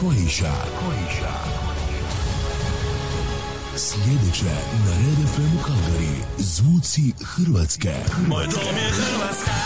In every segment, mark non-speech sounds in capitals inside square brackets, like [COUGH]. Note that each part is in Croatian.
Kojiša. Kojiša. Sljedeće na Red FM Kalgari. Zvuci Hrvatske. Moj dom je Hrvatska.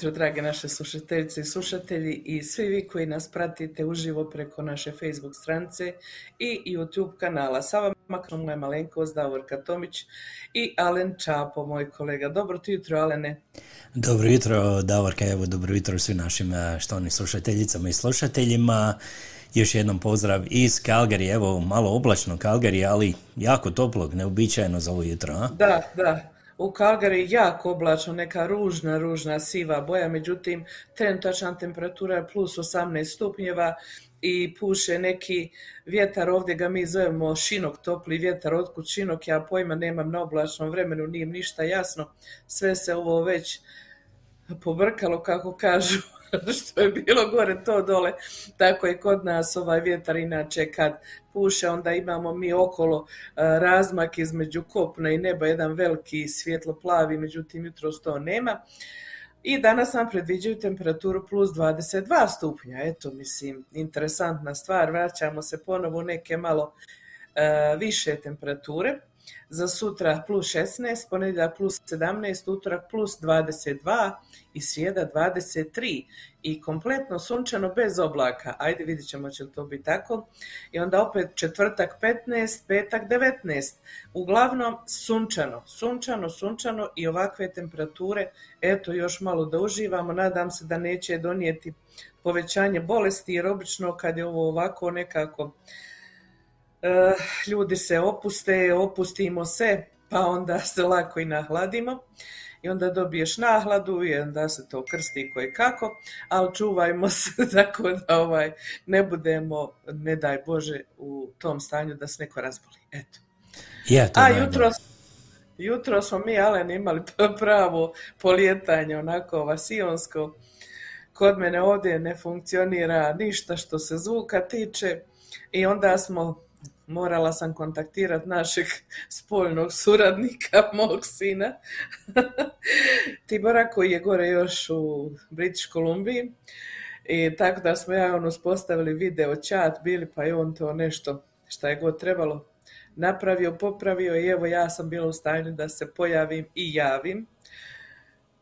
Jutro, drage naše slušateljice i slušatelji i svi vi koji nas pratite uživo preko naše Facebook stranice i YouTube kanala. Sa vama moja malenkost Davorka Tomić i Alen Čapo, moj kolega. Dobro ti jutro, Alene. Dobro jutro, Davorka, evo dobro jutro svim našim eh, štovnim slušateljicama i slušateljima. Još jednom pozdrav iz Calgary, evo malo oblačno Calgary, ali jako toplog, neobičajeno za ovo jutro, a? Da, da. U Calgary je jako oblačno, neka ružna, ružna siva boja, međutim trenutačna temperatura je plus 18 stupnjeva i puše neki vjetar, ovdje ga mi zovemo šinok, topli vjetar, otkud šinok, ja pojma nemam na oblačnom vremenu, nije ništa jasno, sve se ovo već pobrkalo kako kažu [LAUGHS] što je bilo gore to dole. Tako je kod nas ovaj vjetar inače kad puše onda imamo mi okolo e, razmak između kopna i neba jedan veliki svjetlo plavi međutim jutros to nema. I danas nam predviđaju temperaturu plus 22 stupnja. Eto mislim interesantna stvar. Vraćamo se ponovo neke malo e, više temperature za sutra plus 16, ponedjeljak plus 17, utorak plus 22 i srijeda 23 i kompletno sunčano bez oblaka. Ajde vidjet ćemo će li to biti tako. I onda opet četvrtak 15, petak 19. Uglavnom sunčano, sunčano, sunčano i ovakve temperature. Eto još malo da uživamo. Nadam se da neće donijeti povećanje bolesti jer obično kad je ovo ovako nekako ljudi se opuste, opustimo se, pa onda se lako i nahladimo i onda dobiješ nahladu i onda se to krsti koje kako, ali čuvajmo se [LAUGHS] tako da ovaj, ne budemo, ne daj Bože, u tom stanju da se neko razboli. Eto. Je, to A jutro, jutro smo mi, Alen, imali [LAUGHS] pravo polijetanje, onako vasionsko. Kod mene ovdje ne funkcionira ništa što se zvuka tiče i onda smo, morala sam kontaktirati našeg spoljnog suradnika, [LAUGHS] mog sina, [LAUGHS] Tibora, koji je gore još u British Columbiji. I tako da smo ja on uspostavili video chat, bili pa je on to nešto šta je god trebalo napravio, popravio i evo ja sam bila u stanju da se pojavim i javim.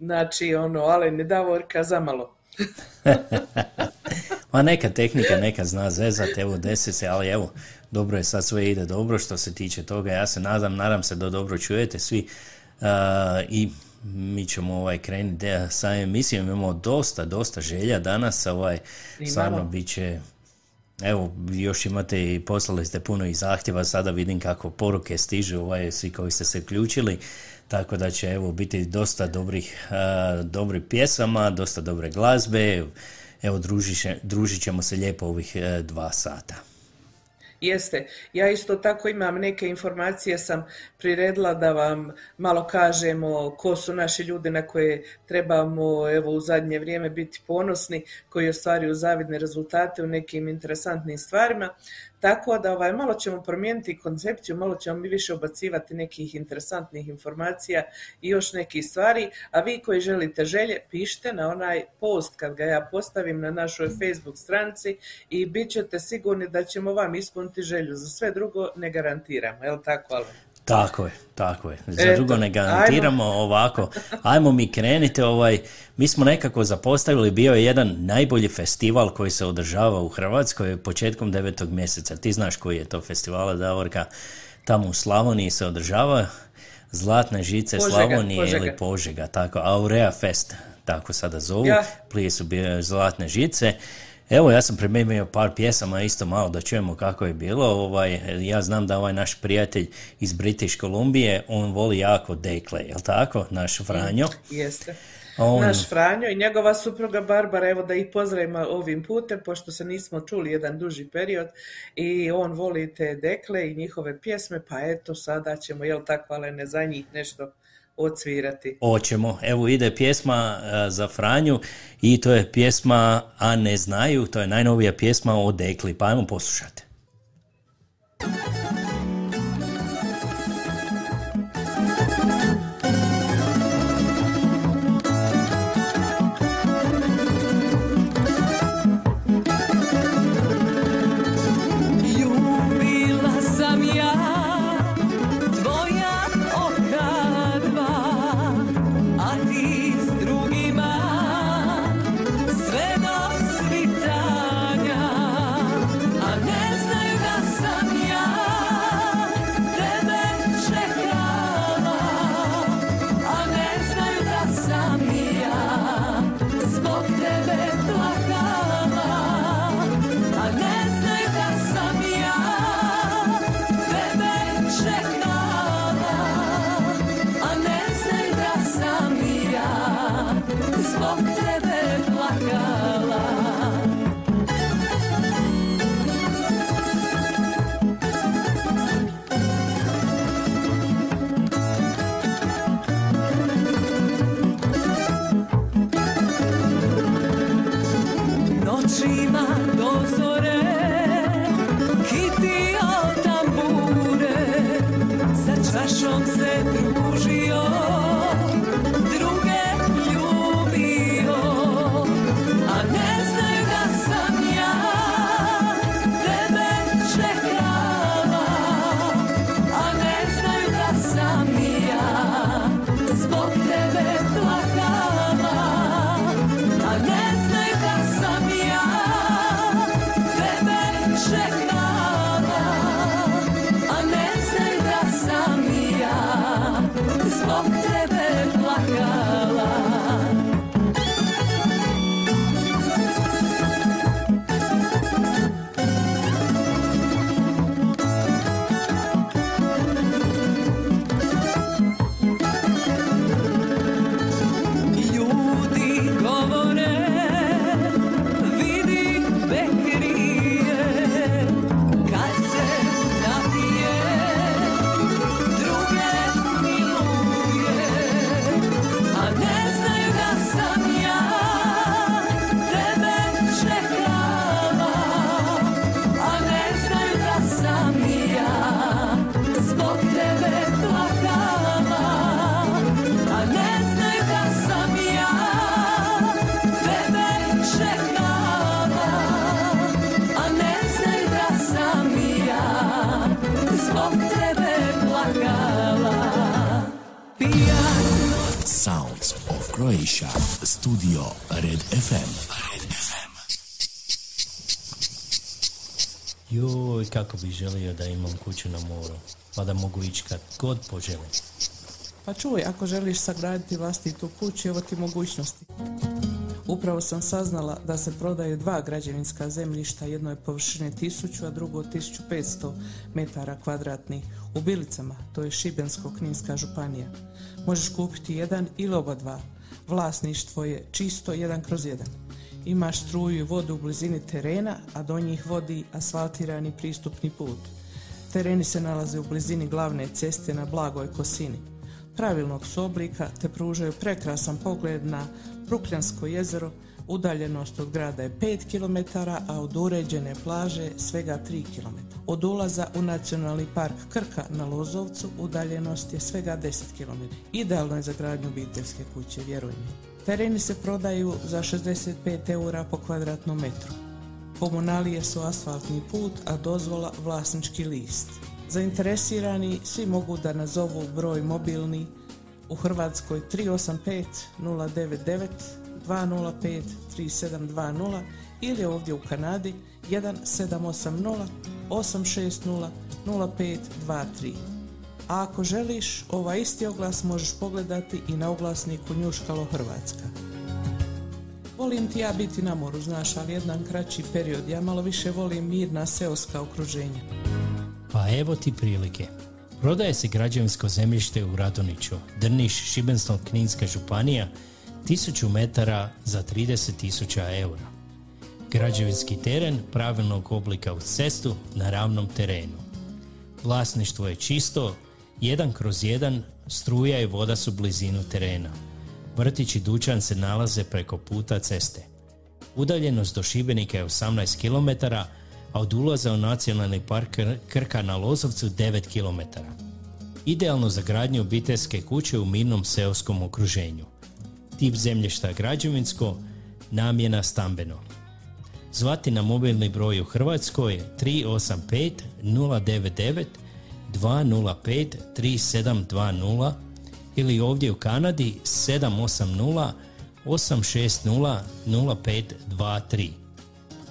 Znači, ono, Alen i Davorka zamalo. [LAUGHS] Ma neka tehnika, neka zna zezat, evo desi se, ali evo, dobro je, sad sve ide dobro što se tiče toga, ja se nadam, nadam se da dobro čujete svi. A, i mi ćemo ovaj krenuti da, sa emisijom, imamo dosta, dosta želja danas, ovaj, stvarno bit će, evo, još imate i poslali ste puno i zahtjeva, sada vidim kako poruke stižu, ovaj, svi koji ste se uključili, tako da će evo biti dosta dobrih, a, dobrih pjesama, dosta dobre glazbe, evo družit, družit ćemo se lijepo ovih e, dva sata. Jeste. Ja isto tako imam neke informacije, sam priredila da vam malo kažemo ko su naši ljudi na koje trebamo evo u zadnje vrijeme biti ponosni, koji ostvaruju zavidne rezultate u nekim interesantnim stvarima. Tako da ovaj, malo ćemo promijeniti koncepciju, malo ćemo mi više ubacivati nekih interesantnih informacija i još nekih stvari, a vi koji želite želje, pišite na onaj post kad ga ja postavim na našoj Facebook stranici i bit ćete sigurni da ćemo vam ispuniti želju. Za sve drugo ne garantiramo, je li tako, Alen? Tako je, tako je. Za Eto, drugo ne garantiramo ovako. Ajmo mi krenite, ovaj, mi smo nekako zapostavili, bio je jedan najbolji festival koji se održava u Hrvatskoj početkom devetog mjeseca. Ti znaš koji je to festival, Davorka, tamo u Slavoniji se održava Zlatne žice Požega, Slavonije ili Požega. Požega, tako, Aurea Fest, tako sada zovu, Ja. prije su bile Zlatne žice. Evo, ja sam pripremio par pjesama, isto malo da čujemo kako je bilo. Ovaj, ja znam da ovaj naš prijatelj iz British Kolumbije, on voli jako dekle, jel tako? Naš Franjo. Jeste. A on- Naš Franjo i njegova supruga Barbara, evo da ih pozdravimo ovim putem, pošto se nismo čuli jedan duži period i on voli te dekle i njihove pjesme, pa eto sada ćemo, jel tako, Alene, za njih nešto odsvirati. Hoćemo. Evo ide pjesma e, za Franju i to je pjesma A ne znaju, to je najnovija pjesma o dekli, pa ajmo poslušati. Kako bi želio da imam kuću na moru, pa da mogu ići kad god poželim. Pa čuj, ako želiš sagraditi vlastitu kuću, evo ti mogućnosti. Upravo sam saznala da se prodaju dva građevinska zemljišta, jedno je površine 1000, a drugo 1500 metara kvadratnih u Bilicama, to je Šibensko-Kninska županija. Možeš kupiti jedan ili oba dva. Vlasništvo je čisto jedan kroz jedan. Imaš struju i vodu u blizini terena, a do njih vodi asfaltirani pristupni put. Tereni se nalaze u blizini glavne ceste na blagoj kosini. Pravilnog su oblika te pružaju prekrasan pogled na Brukljansko jezero, udaljenost od grada je 5 km, a od uređene plaže svega 3 km. Od ulaza u Nacionalni park Krka na Lozovcu udaljenost je svega 10 km. Idealno je za gradnju obiteljske kuće, vjeruj mi. Tereni se prodaju za 65 eura po kvadratnom metru. Komunalije su asfaltni put, a dozvola vlasnički list. Zainteresirani svi mogu da nazovu broj mobilni u Hrvatskoj 385 099 205 3720 ili ovdje u Kanadi 1780 860 0523. A ako želiš, ovaj isti oglas možeš pogledati i na oglasniku Njuškalo Hrvatska. Volim ti ja biti na moru, znaš, ali jedan kraći period. Ja malo više volim mirna seoska okruženja. Pa evo ti prilike. Prodaje se građevinsko zemljište u Radoniću, Drniš, Šibensko-Kninska županija, 1000 metara za 30.000 eura. Građevinski teren pravilnog oblika uz cestu na ravnom terenu. Vlasništvo je čisto, jedan kroz jedan, struja i voda su blizinu terena. Vrtić i dućan se nalaze preko puta ceste. Udaljenost do Šibenika je 18 km, a od ulaza u nacionalni park Krka na Lozovcu 9 km. Idealno za gradnju obiteljske kuće u mirnom seoskom okruženju. Tip zemljišta građevinsko, namjena stambeno. Zvati na mobilni broj u Hrvatskoj 385 099 205 3720 ili ovdje u Kanadi 780 860 0523.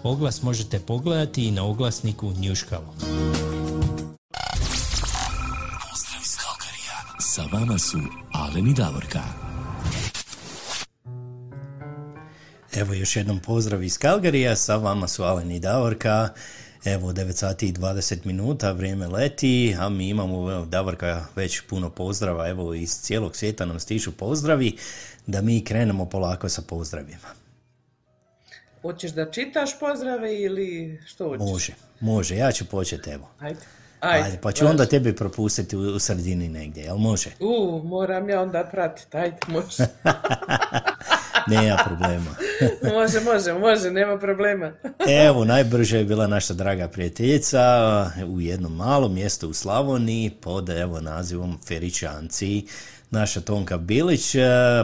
Oglas možete pogledati i na oglasniku Njuškalo. Pozdrav iz Kalkarija. Sa vama su Alen i Davorka. Evo još jednom pozdrav iz Kalgarija, sa vama su Alen i Davorka. Evo 9 sati i 20 minuta, vrijeme leti, a mi imamo evo, Davorka već puno pozdrava, evo iz cijelog svijeta nam stižu pozdravi, da mi krenemo polako sa pozdravima. Hoćeš da čitaš pozdrave ili što hoćeš? Može, može, ja ću početi evo. Ajde. Ajde, Ajde, pa ću onda tebi propustiti u, u sredini negdje, jel može? U, moram ja onda pratiti, ajde, može. [LAUGHS] Nema problema. [LAUGHS] može, može, može, nema problema. Evo, najbrže je bila naša draga prijateljica u jednom malom mjestu u Slavoniji pod evo nazivom Feričanci. Naša Tonka Bilić, e,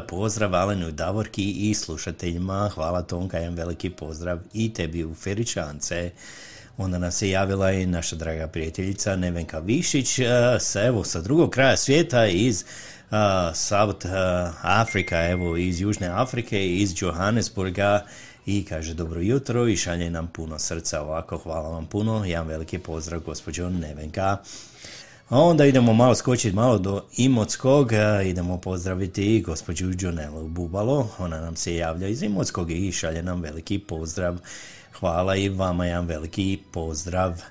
pozdrav Alenu Davorki i slušateljima. Hvala Tonka, jedan veliki pozdrav i tebi u Feričance. Onda nas je javila i naša draga prijateljica Nevenka Višić e, sa, evo, sa drugog kraja svijeta iz South uh, Afrika, evo iz Južne Afrike, iz Johannesburga i kaže dobro jutro i šalje nam puno srca ovako, hvala vam puno, jedan veliki pozdrav gospođo Nevenka. A onda idemo malo skočiti malo do Imotskog, uh, idemo pozdraviti gospođu Džonelu Bubalo, ona nam se javlja iz Imotskog i šalje nam veliki pozdrav. Hvala i vama jedan veliki pozdrav.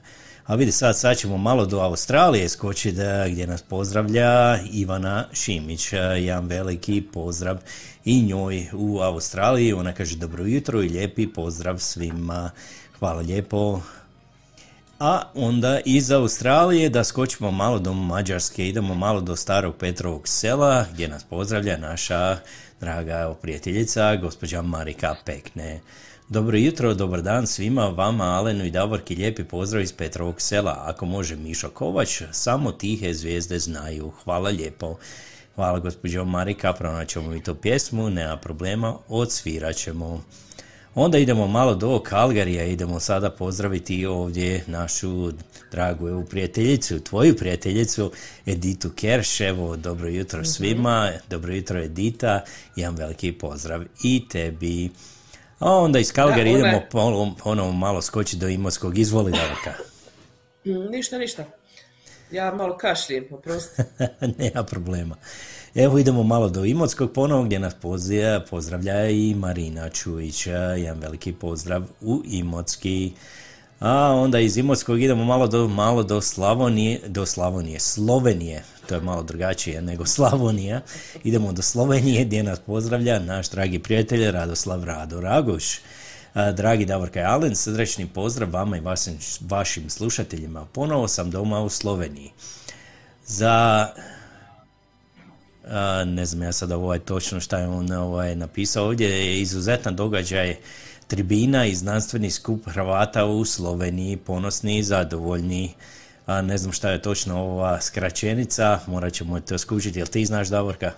A vidi sad, sad ćemo malo do Australije skočiti gdje nas pozdravlja Ivana Šimić. Jedan veliki pozdrav i njoj u Australiji. Ona kaže dobro jutro i lijepi pozdrav svima. Hvala lijepo. A onda iz Australije da skočimo malo do Mađarske, idemo malo do starog Petrovog sela gdje nas pozdravlja naša draga prijateljica, gospođa Marika Pekne. Dobro jutro, dobar dan svima, vama, Alenu i Davorki, lijepi pozdrav iz Petrovog sela. Ako može Mišo Kovač, samo tihe zvijezde znaju. Hvala lijepo. Hvala gospođo Marika, pronaćemo mi tu pjesmu, nema problema, odsvirat ćemo. Onda idemo malo do Kalgarija, idemo sada pozdraviti ovdje našu dragu evo, prijateljicu, tvoju prijateljicu Editu Kerš, evo dobro jutro svima, dobro jutro Edita, jedan veliki pozdrav i tebi. A onda iz Kalgari ona- idemo ponovo, ponovo malo skočiti do Imotskog, izvoli Davorka. [LAUGHS] Mm, Ništa, ništa. Ja malo kašljem, oprosti. [LAUGHS] Nema problema. Evo idemo malo do Imotskog ponovo gdje nas pozdrav, pozdravlja i Marina Čujić. Jedan veliki pozdrav u Imotski. A onda iz Imotskog idemo malo do, malo do Slavonije, do Slavonije, Slovenije, to je malo drugačije nego Slavonija. Idemo do Slovenije gdje nas pozdravlja naš dragi prijatelj Radoslav Rado Raguš. A, Dragi Davorka i Alen, srdečni pozdrav vama i vašim, vašim slušateljima. Ponovo sam doma u Sloveniji. Za a, ne znam ja sada ovaj točno šta je on ovaj, napisao ovdje, je izuzetan događaj tribina i znanstveni skup Hrvata u Sloveniji, ponosni i zadovoljni. A, ne znam šta je točno ova skraćenica, morat ćemo to skužiti, jel ti znaš Davorka?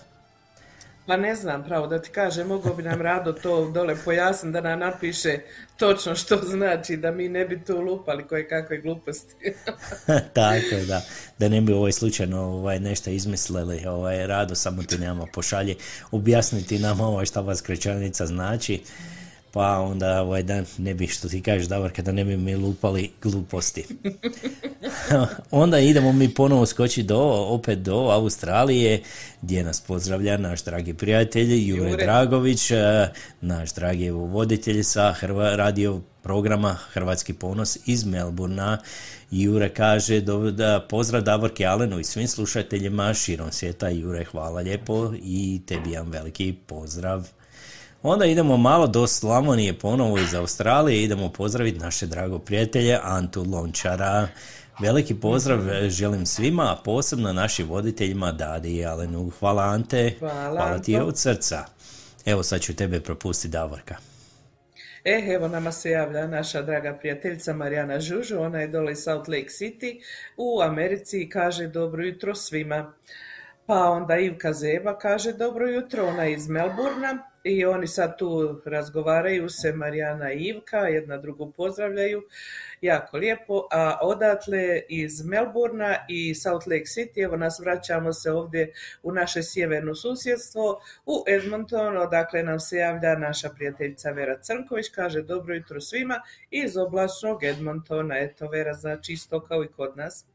Pa ne znam, pravo da ti kažem, mogao bi nam Rado to dole pojasniti da nam napiše točno što znači, da mi ne bi tu lupali koje kakve gluposti. [LAUGHS] Tako je, da. Da ne bi ovaj slučajno ovaj, nešto izmislili, ovaj, rado samo ti nama pošalje objasniti nam ovaj šta ova skraćenica znači, pa onda ovaj, da ne bi, što ti kažeš, Davorka, da ne bi mi lupali gluposti. [LAUGHS] Onda idemo mi ponovo skočiti do, opet do Australije, gdje nas pozdravlja naš dragi prijatelj Jure, Jure. Dragović, e, naš dragi voditelj sa Hrva, radio programa Hrvatski ponos iz Melburna. Jure kaže do, da pozdrav Davorki Alenu i svim slušateljima širom svijeta. Jure, hvala lijepo i tebi jedan veliki pozdrav. Onda idemo malo do Slavonije ponovo iz Australije, idemo pozdraviti naše drago prijatelje Antu Lončara. Veliki pozdrav e, želim svima, a posebno našim voditeljima Dadi i Alenu. Hvala Ante, Hvala, ti Anto. od srca. Evo sad ću tebe propustiti Davorka. E, evo nama se javlja naša draga prijateljica Marijana Žužu, ona je dole iz Salt Lake City u Americi i kaže dobro jutro svima. Pa onda Ivka Zeba kaže dobro jutro, ona je iz Melburna i oni sad tu razgovaraju se Marijana i Ivka, jedna drugu pozdravljaju, jako lijepo, a odatle iz Melburna i Salt Lake City, evo nas vraćamo se ovdje u naše sjeverno susjedstvo, u Edmonton, odakle nam se javlja naša prijateljica Vera Crnković, kaže dobro jutro svima iz oblačnog Edmontona, eto Vera znači isto kao i kod nas.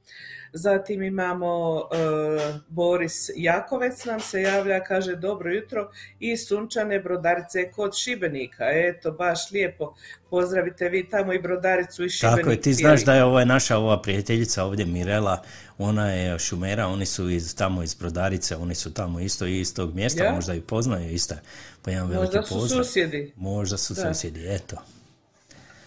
Zatim imamo e, Boris Jakovec nam se javlja, kaže dobro jutro i sunčane brodarice kod Šibenika. Eto, baš lijepo. Pozdravite vi tamo i brodaricu iz Šibenika. Tako je, ti znaš da je je naša ova prijateljica ovdje Mirela, ona je šumera, oni su iz, tamo iz Brodarice, oni su tamo isto iz tog mjesta, Ja? možda i poznaju isto. Pa veliki Možda su pozdrav. susjedi. Možda su Da. susjedi, eto.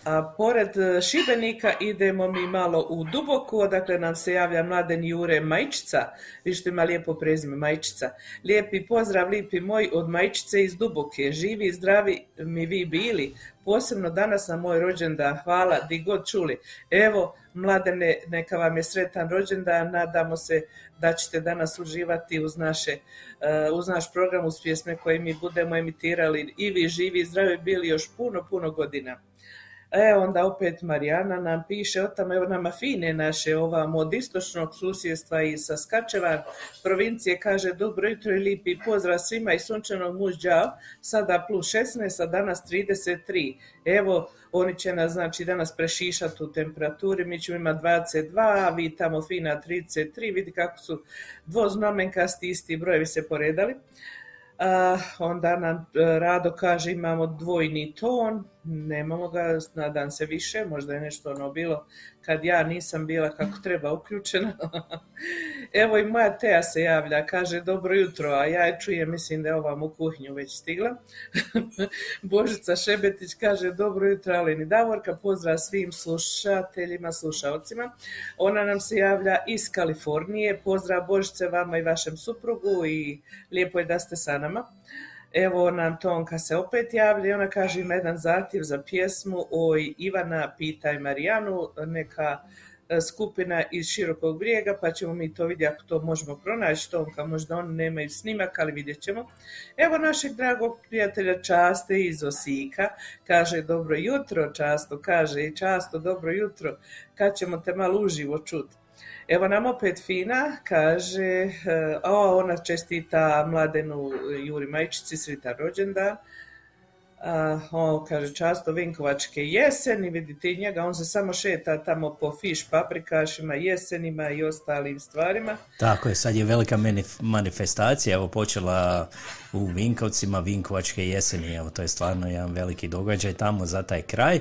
A pored e, Šibenika idemo mi malo u Duboku, odakle nam se javlja mladen Jure Majčica. Vi što ima lijepo prezime Majčica. Lijepi pozdrav, lipi moj, od Majčice iz Duboke. Živi i zdravi mi vi bili. Posebno danas na moj rođendan. Hvala, di god čuli. Evo, mladene, neka vam je sretan rođendan. Nadamo se da ćete danas uživati uz naše e, uz naš program, uz pjesme koje mi budemo emitirali i vi živi i zdravi bili još puno, puno godina. E, onda opet Marijana nam piše o tamo, evo nama fine naše ovamo od istočnog susjedstva i sa Skačevan provincije, kaže dobro jutro i lipi pozdrav svima iz sunčanog mužđa, sada plus 16, a danas 33. Evo, oni će nas znači danas prešišati u temperaturi, mi ćemo imati 22, a vi tamo fina 33, vidi kako su dvoznamenkasti isti brojevi se poredali. A, onda nam e, Rado kaže imamo dvojni ton, nemamo ga, nadam se više, možda je nešto ono bilo kad ja nisam bila kako treba uključena. [LAUGHS] Evo i moja Teja se javlja, kaže dobro jutro, a ja je čujem, mislim da je ovam u kuhinju već stigla. [LAUGHS] Božica Šebetić kaže dobro jutro, Aleni Davorka, pozdrav svim slušateljima, slušalcima. Ona nam se javlja iz Kalifornije, pozdrav Božice vama i vašem suprugu i lijepo je da ste sa nama. Evo nam Tonka se opet javlja i ona kaže ima jedan zahtjev za pjesmu Oj Ivana pitaj Marijanu, neka e, skupina iz širokog brijega, pa ćemo mi to vidjeti ako to možemo pronaći, Tonka, možda oni nemaju snimak, ali vidjet ćemo. Evo našeg dragog prijatelja Časte iz Osika, kaže dobro jutro Často, kaže i Často dobro jutro, kad ćemo te malo uživo čuti. Evo nam opet Fina, kaže, e, o, ona čestita mladenu Juri Majčici, sretan rođendan. A, on kaže často Vinkovačke jeseni, vidite njega, on se samo šeta tamo po fiš paprikašima, jesenima i ostalim stvarima. Tako je, sad je velika manif- manifestacija, evo počela u Vinkovcima, Vinkovačke jeseni, evo to je stvarno jedan veliki događaj tamo za taj kraj,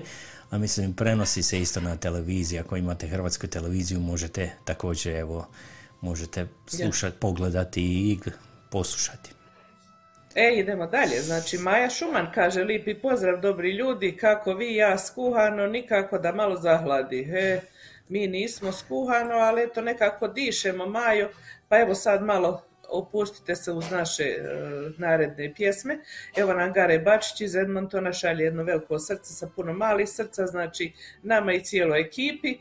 a mislim prenosi se isto na televiziji, ako imate hrvatsku televiziju možete također, evo, možete slušati, pogledati i poslušati. E, idemo dalje. Znači, Maja Šuman kaže, lipi pozdrav, dobri ljudi, kako vi, ja skuhano, nikako da malo zahladi. E, mi nismo skuhano, ali eto nekako dišemo, Majo, pa evo sad malo opustite se uz naše e, naredne pjesme. Evo nam Gare Bačić iz Edmontona šalje jedno veliko srce sa puno malih srca, znači nama i cijeloj ekipi.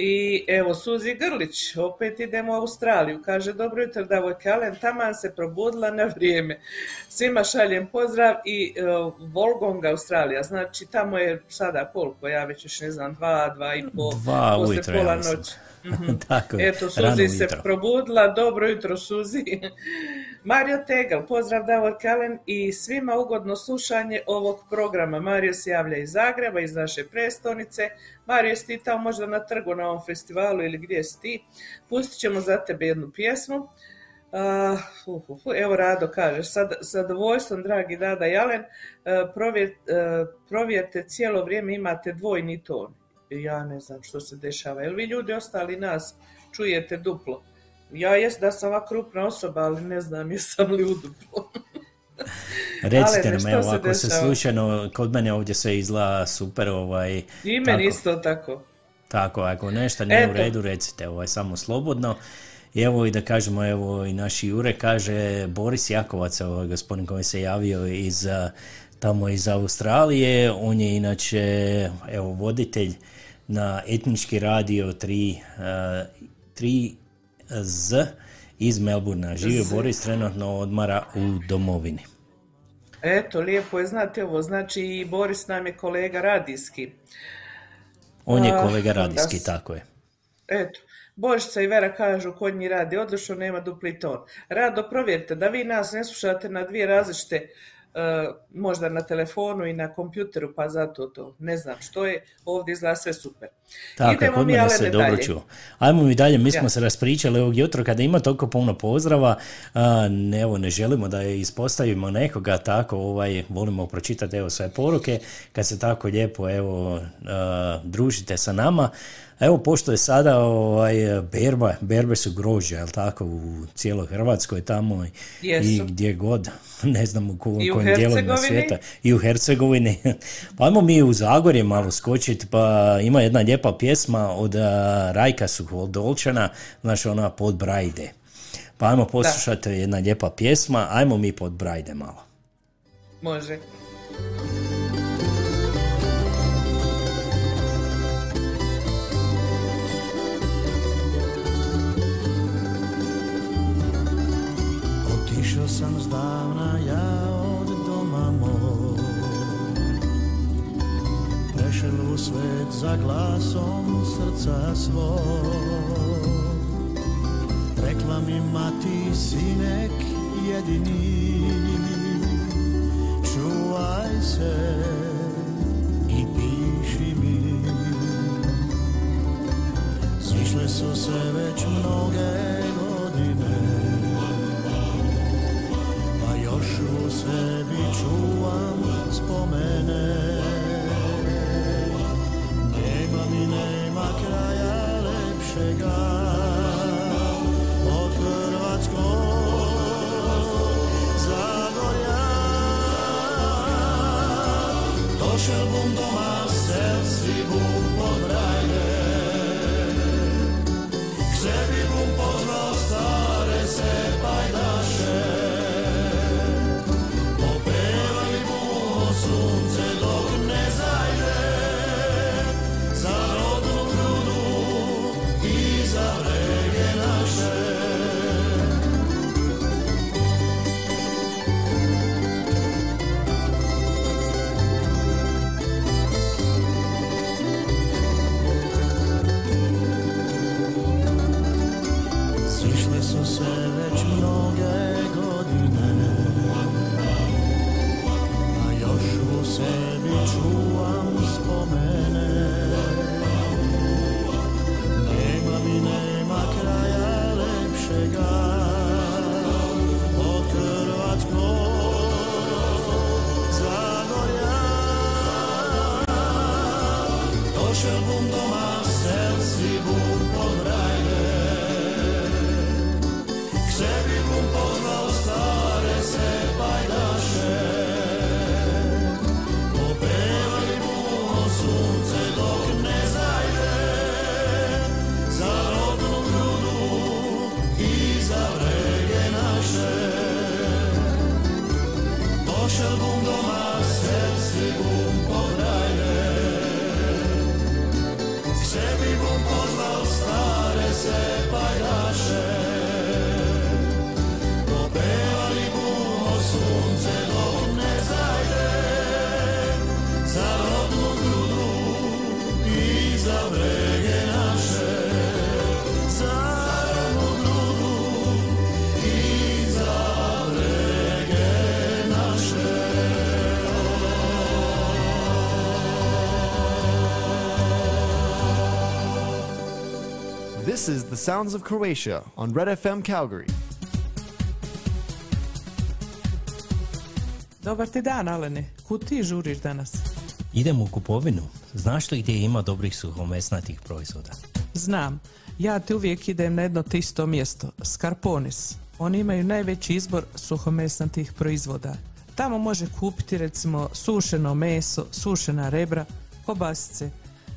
I evo Suzi Grlić, opet idemo u Australiju, kaže dobro jutro Davojka Alen, taman se probudila na vrijeme. Svima šaljem pozdrav i uh, Volgong Australija, znači tamo je sada koliko, ja već još ne znam, dva, dva i pol, Dva poslije ujutro, ja pola mislim. noći. Mhm. [LAUGHS] Tako je, Eto, Suzi se ujutro. probudila, dobro jutro Suzi. [LAUGHS] Mario Tegel, pozdrav Davor Kalen i svima ugodno slušanje ovog programa. Mario se javlja iz Zagreba, iz naše prestonice. Mario, si ti tamo možda na trgu na ovom festivalu ili gdje si ti? Pustit ćemo za tebe jednu pjesmu. Uh, uh, uh, evo Rado kaže, sad zadovoljstvom dragi Dada Jalen, uh, provjer, uh, provjerite cijelo vrijeme imate dvojni ton. Ja ne znam što se dešava. Jel vi ljudi ostali nas čujete duplo? Ja jest da sam ova krupna osoba, ali ne znam jesam li u duplo. [LAUGHS] Recite nam, evo, se ako se slučajno, kod mene ovdje sve izgleda super, ovaj, I meni Tako. isto tako. tako, ako nešto nije u redu, recite, ovaj, samo slobodno. I evo i da kažemo, evo i naš Jure kaže, Boris Jakovac, ovaj, gospodin koji se javio iz, tamo iz Australije, on je inače, evo, voditelj na etnički radio 3, a, 3Z iz Melburna. Živi Z. Boris trenutno odmara u domovini. Eto, lijepo je znati ovo. Znači i Boris nam je kolega radijski. On je Ah, kolega radijski, tako je. Eto, Božica i Vera kažu kod njih radi odlično, nema dupli ton. Rado provjerite da vi nas ne slušate na dvije različite, možda na telefonu i na kompjuteru, pa zato to ne znam što je, ovdje izgleda sve super. Tako, Idemo kod mi, mene se dobro čuo. Ajmo mi dalje, mi smo Ja. se raspričali ovog jutra kada ima toliko puno pozdrava, a, ne, evo, ne želimo da ispostavimo nekoga, tako ovaj, volimo pročitati evo sve poruke, kad se tako lijepo evo, a, družite sa nama. Evo, pošto je sada ovaj, berba, berbe su grožđe, jel tako, u cijeloj Hrvatskoj tamo i- i gdje god, [LAUGHS] ne znam u, ko, I u kojim dijelovima svijeta i u Hercegovini. [LAUGHS] Pa ajmo mi u Zagorje malo skočiti, pa ima jedna lijepa pjesma od a, Rajka Suhodolčana, znači ona pod Brajde. Pa ajmo poslušati jedna lijepa pjesma, ajmo mi pod Brajde malo. Može. Sam zdavna ja od doma moj. Prešel u svet za glasom srca svog Rekla mi mati sinek jedini Čuvaj se i piši mi. Zišle su se već mnoge godine u sebi čuvam spomene. Nema mi nema kraja lepšega od Hrvatskog Zagorja. Došel bom doma, sel si bom Sounds of Croatia on Red FM Calgary. Dobar ti dan, Alene. Kud ti žuriš danas? Idem u kupovinu. Znaš li gdje ima dobrih suhomesnatih proizvoda? Znam. Ja ti uvijek idem na jedno te isto mjesto. Skarponis. Oni imaju najveći izbor suhomesnatih proizvoda. Tamo može kupiti recimo sušeno meso, sušena rebra, kobasice,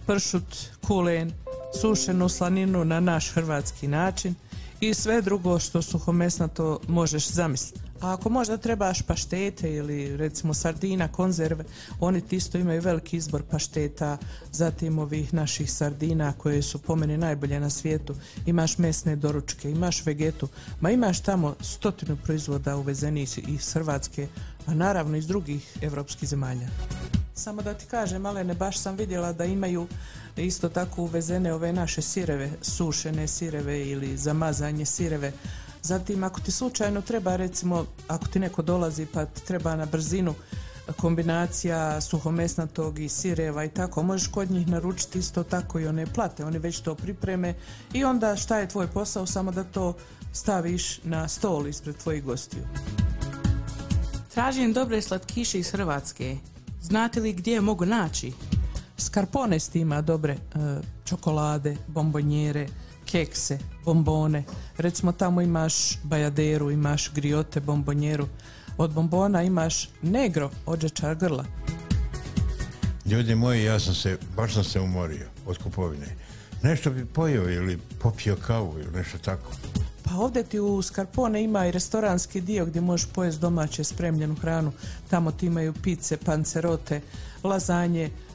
pršut, kulen, sušenu slaninu na naš hrvatski način i sve drugo što suhomesnato možeš zamisliti. A ako možda trebaš paštete ili recimo sardina, konzerve, oni isto imaju veliki izbor pašteta, zatim ovih naših sardina koje su po meni najbolje na svijetu. Imaš mesne doručke, imaš vegetu, ma imaš tamo stotinu proizvoda uvezenih iz Hrvatske, a naravno iz drugih evropskih zemalja. Samo da ti kažem, Malene, baš sam vidjela da imaju isto tako uvezene ove naše sireve, sušene sireve ili zamazanje sireve. Zatim, ako ti slučajno treba, recimo, ako ti neko dolazi pa ti treba na brzinu kombinacija suhomesnatog i sireva i tako, možeš kod njih naručiti isto tako i one plate, oni već to pripreme i onda šta je tvoj posao, samo da to staviš na stol ispred tvojih gostiju. Tražim dobre slatkiše iz Hrvatske. Znate li gdje je mogu naći? Skarponest ima dobre e, čokolade, bombonjere, kekse, bombone. Recimo tamo imaš bajaderu, imaš griote, bombonjeru. Od bombona imaš negro, ođečar grla. Ljudi moji, ja sam se, baš sam se umorio od kupovine. Nešto bi pojeo ili popio kavu ili nešto tako. Pa ovdje ti u Skarpone ima i restoranski dio gdje možeš pojesti domaće spremljenu hranu. Tamo ti imaju pice, pancerote, lazanje,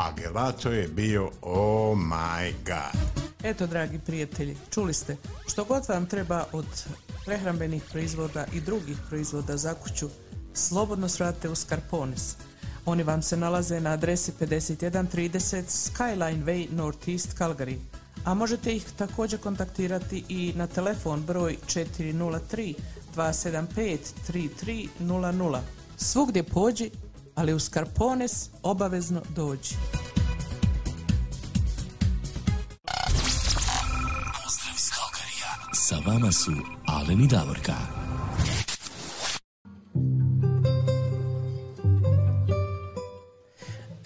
a gelato je bio oh my god. Eto, dragi prijatelji, čuli ste, što god vam treba od prehrambenih proizvoda i drugih proizvoda za kuću, slobodno svrate u Scarpones. Oni vam se nalaze na adresi 5130 Skyline Way Northeast Calgary, a možete ih također kontaktirati i na telefon broj 403 275 3300. Svugdje pođi, ali u Scarpones obavezno dođi. Pozdrav iz Kalkarija. Sa vama su Alen i Davorka.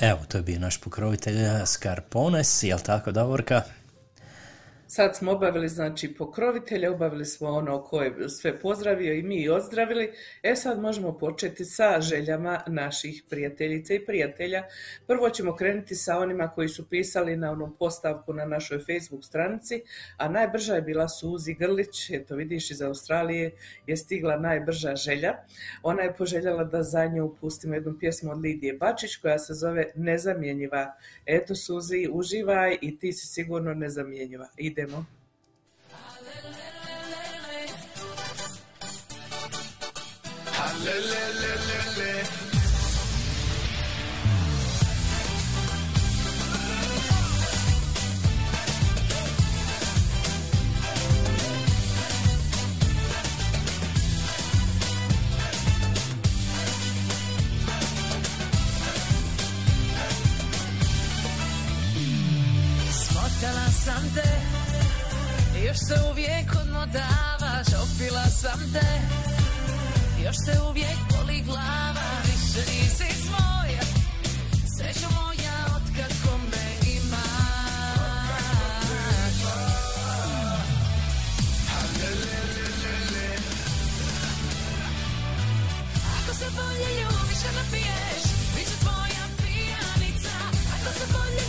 Evo, to je bio naš pokrovitelj Skarpones, jel tako Davorka? Sad smo obavili znači pokrovitelja, obavili smo ono koje je sve pozdravio i mi ozdravili. E sad možemo početi sa željama naših prijateljica i prijatelja. Prvo ćemo krenuti sa onima koji su pisali na onom postavku na našoj Facebook stranici, a najbrža je bila Suzi Grlić, eto vidiš iz Australije je stigla najbrža želja. Ona je poželjela da za nju pustimo jednu pjesmu od Lidije Bačić koja se zove Nezamjenjiva. Eto Suzi, uživaj i ti si sigurno nezamjenjiva. Idemo. Smotala sam te Još se uvijek odmodavaš Opila sam te. Još se uvijek boli glava Više nisi svoja. Srećo moja otkako me imaš. Ako se bolje ljubiš, a napiješ Bit ću tvoja pijanica. Ako se bolje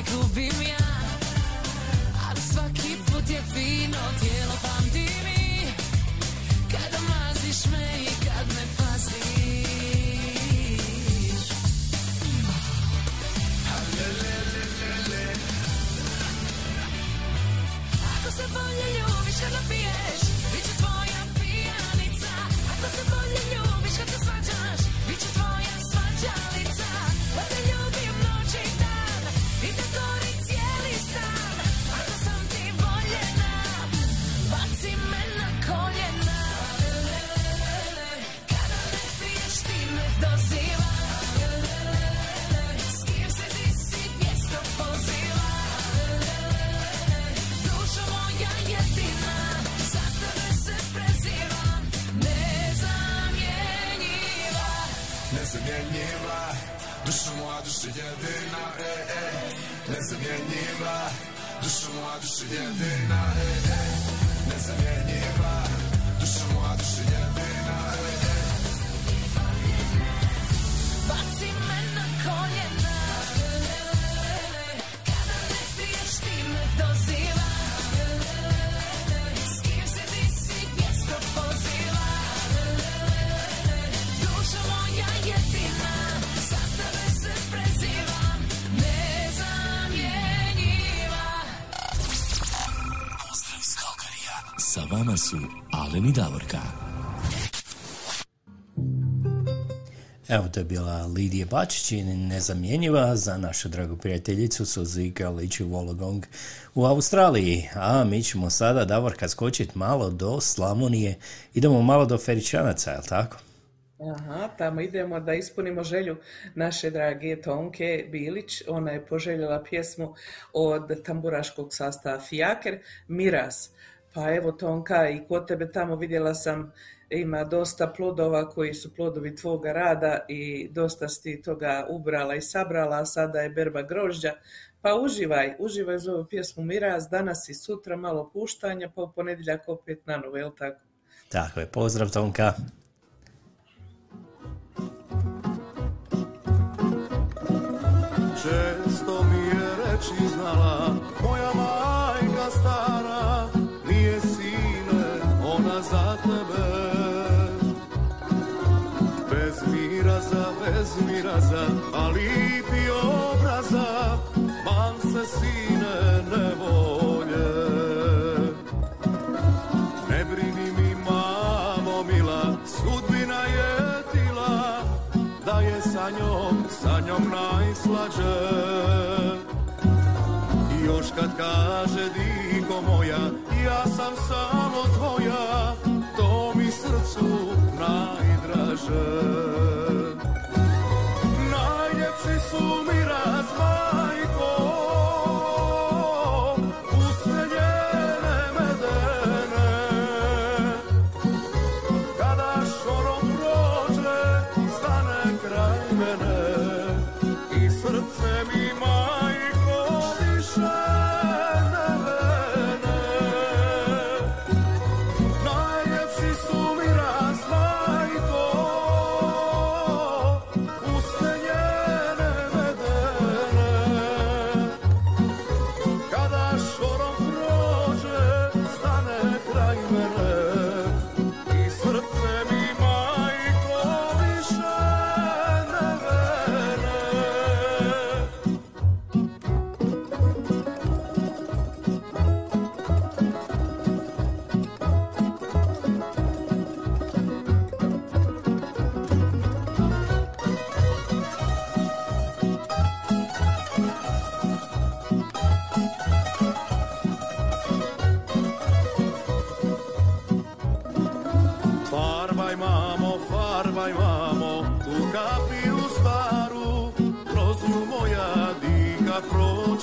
Uvijek gubim ja Ali svaki put je fino Tijelo pamti mi. Kada maziš me i kad me su Alen i Davorka. Evo, to je bila Lidija Bačić i nezamjenjiva za našu dragu prijateljicu Suzy Grlić u Wollongong u Australiji. A mi ćemo sada, Davorka, skočiti malo do Slavonije. Idemo malo do Feričanaca, jel tako? Aha, tamo idemo da ispunimo želju naše drage Tonke Bilić. Ona je poželjela pjesmu od tamburaškog sastava Fijaker, Miras. Pa evo Tonka, i kod tebe tamo vidjela sam ima dosta plodova koji su plodovi tvoga rada i dosta si ti toga ubrala i sabrala, a sada je berba grožđa. Pa uživaj, uživaj za ovu pjesmu Miraz, danas i sutra malo puštanja, pa u ponedjeljak opet na novo, jel tako? Tako je, pozdrav Tonka. Često mi je reći znala Moja majka stara za tebe. Bez miraza, bez miraza A lipi obraza Man se sine ne volje Ne brini mi mamo mila Sudbina je tila Da je sa njom, sa njom najslađe. Još kad kaže diko moja Ja sam samo tvoja mi srcu najdraže Najljepši su mi road.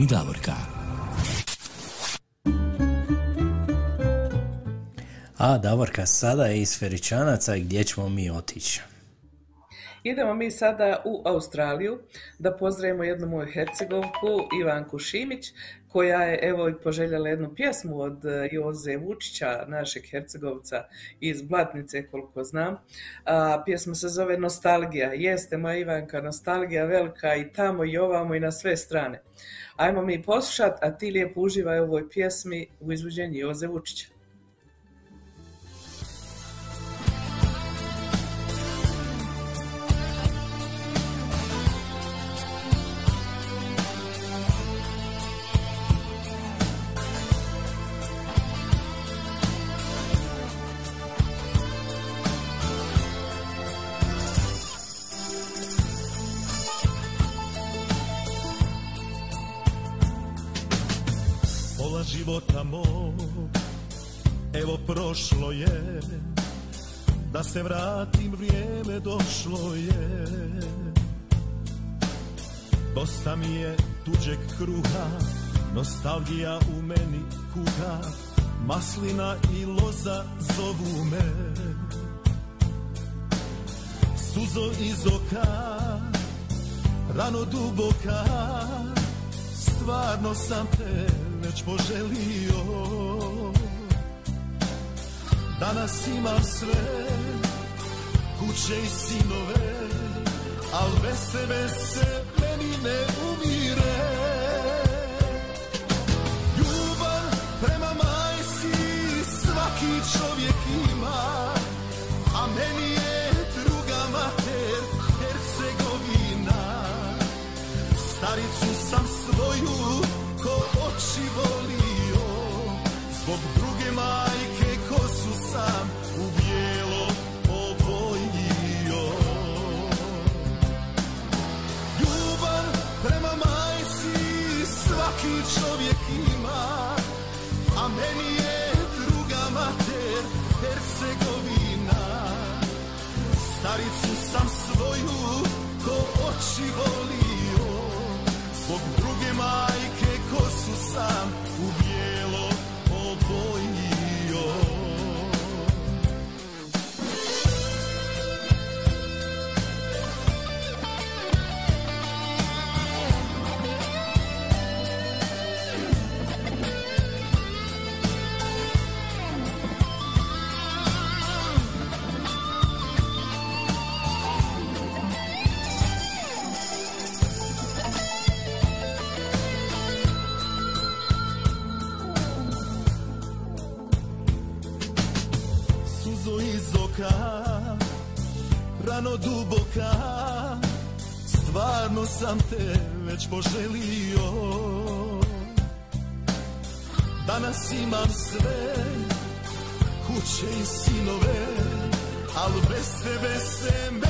Alen i Davorka. A Davorka, sada je iz Feričanaca i gdje ćemo mi otići? Idemo mi sada u Australiju da pozdravimo jednu moju Hercegovku Ivanku Šimić koja je evo i poželjela jednu pjesmu od e, Joze Vučića, našeg Hercegovca iz Blatnice koliko znam. A, pjesma se zove Nostalgija. Jeste moja Ivanka, nostalgija velika i tamo i ovamo i na sve strane. Ajmo mi poslušat, a ti lijepo uživaj u ovoj pjesmi u izvođenju Joze Vučića. Života evo prošlo je, da se vratim vrijeme došlo je. Dosta mi je tuđeg kruha, nostalgija u meni kuha, maslina i loza zovu me. Suzo iz oka, rano duboka, stvarno sam te već poželio. Danas imam sve, kuće i sinove Al bez tebe se meni ne umire svaki čovjek ima A meni je druga mater Hercegovina. Staricu sam svoju ko oči volio. Zbog druge majke kosu sam sam te već poželio. Danas imam sve Kuće i sinove Al bez tebe se meni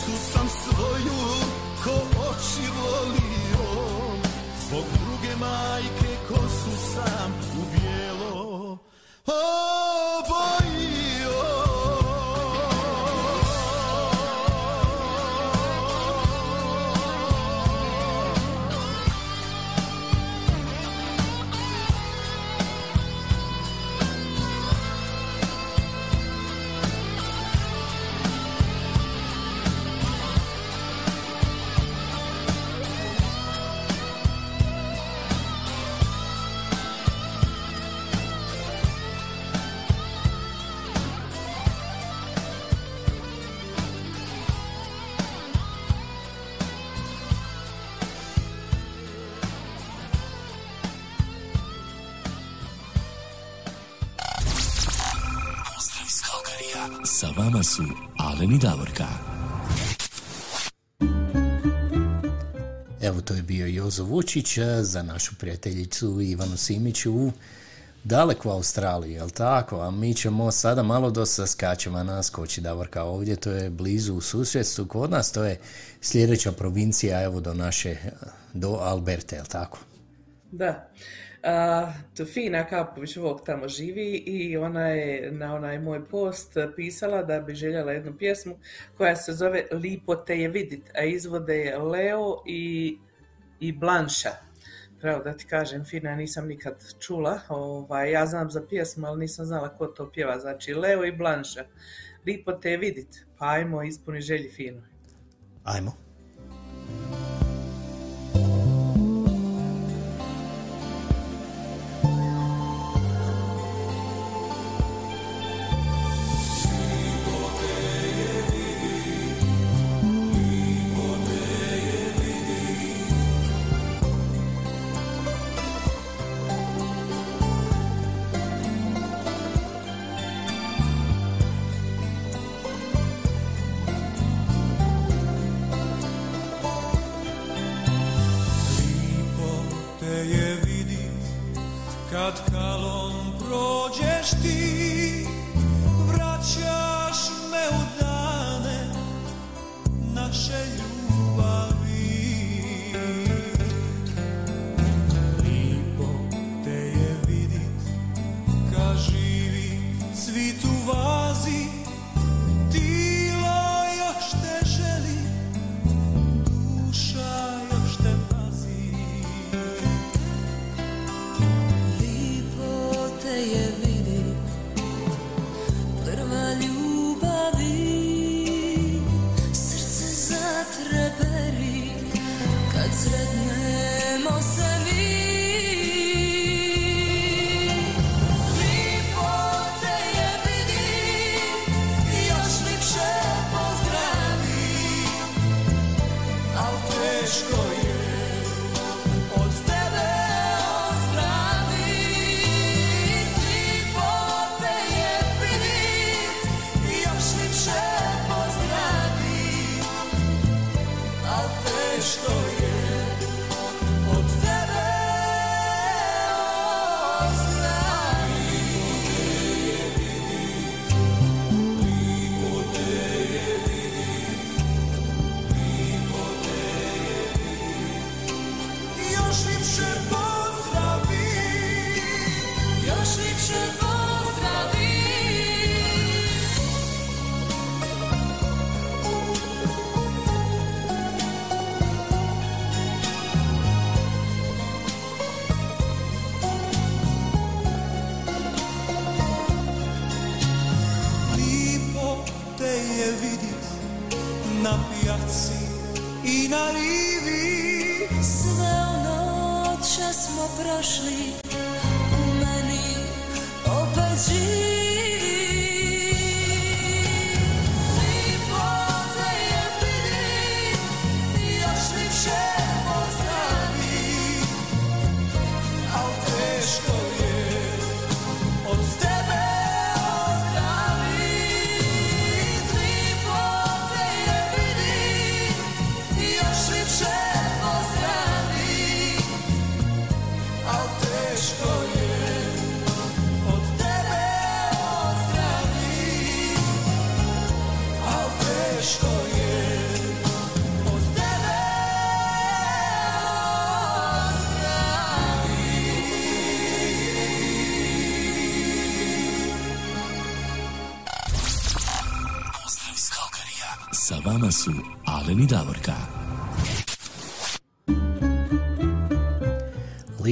Staricu sam svoju ko oči volio Zbog druge majke Vučić a, za našu prijateljicu Ivanu Simić u daleku Australiji, jel tako? A mi ćemo sada malo dosta skačemo na skoči Davorka ovdje, to je blizu u susjedstvu kod nas, to je sljedeća provincija, evo do naše, do Alberte, jel tako? Da. A, to Fina Kapović Vok tamo živi i ona je na onaj moj post pisala da bi željela jednu pjesmu koja se zove Lipo te je vidit, a izvode je Leo i, i Blanša. Pravo da ti kažem, Fina nisam nikad čula. Ovaj, ja znam za pjesmu, ali nisam znala ko to pjeva. Znači, Leo i Blanša. Lipo te vidit. Pa ajmo, ispuni želji Finu. Ajmo.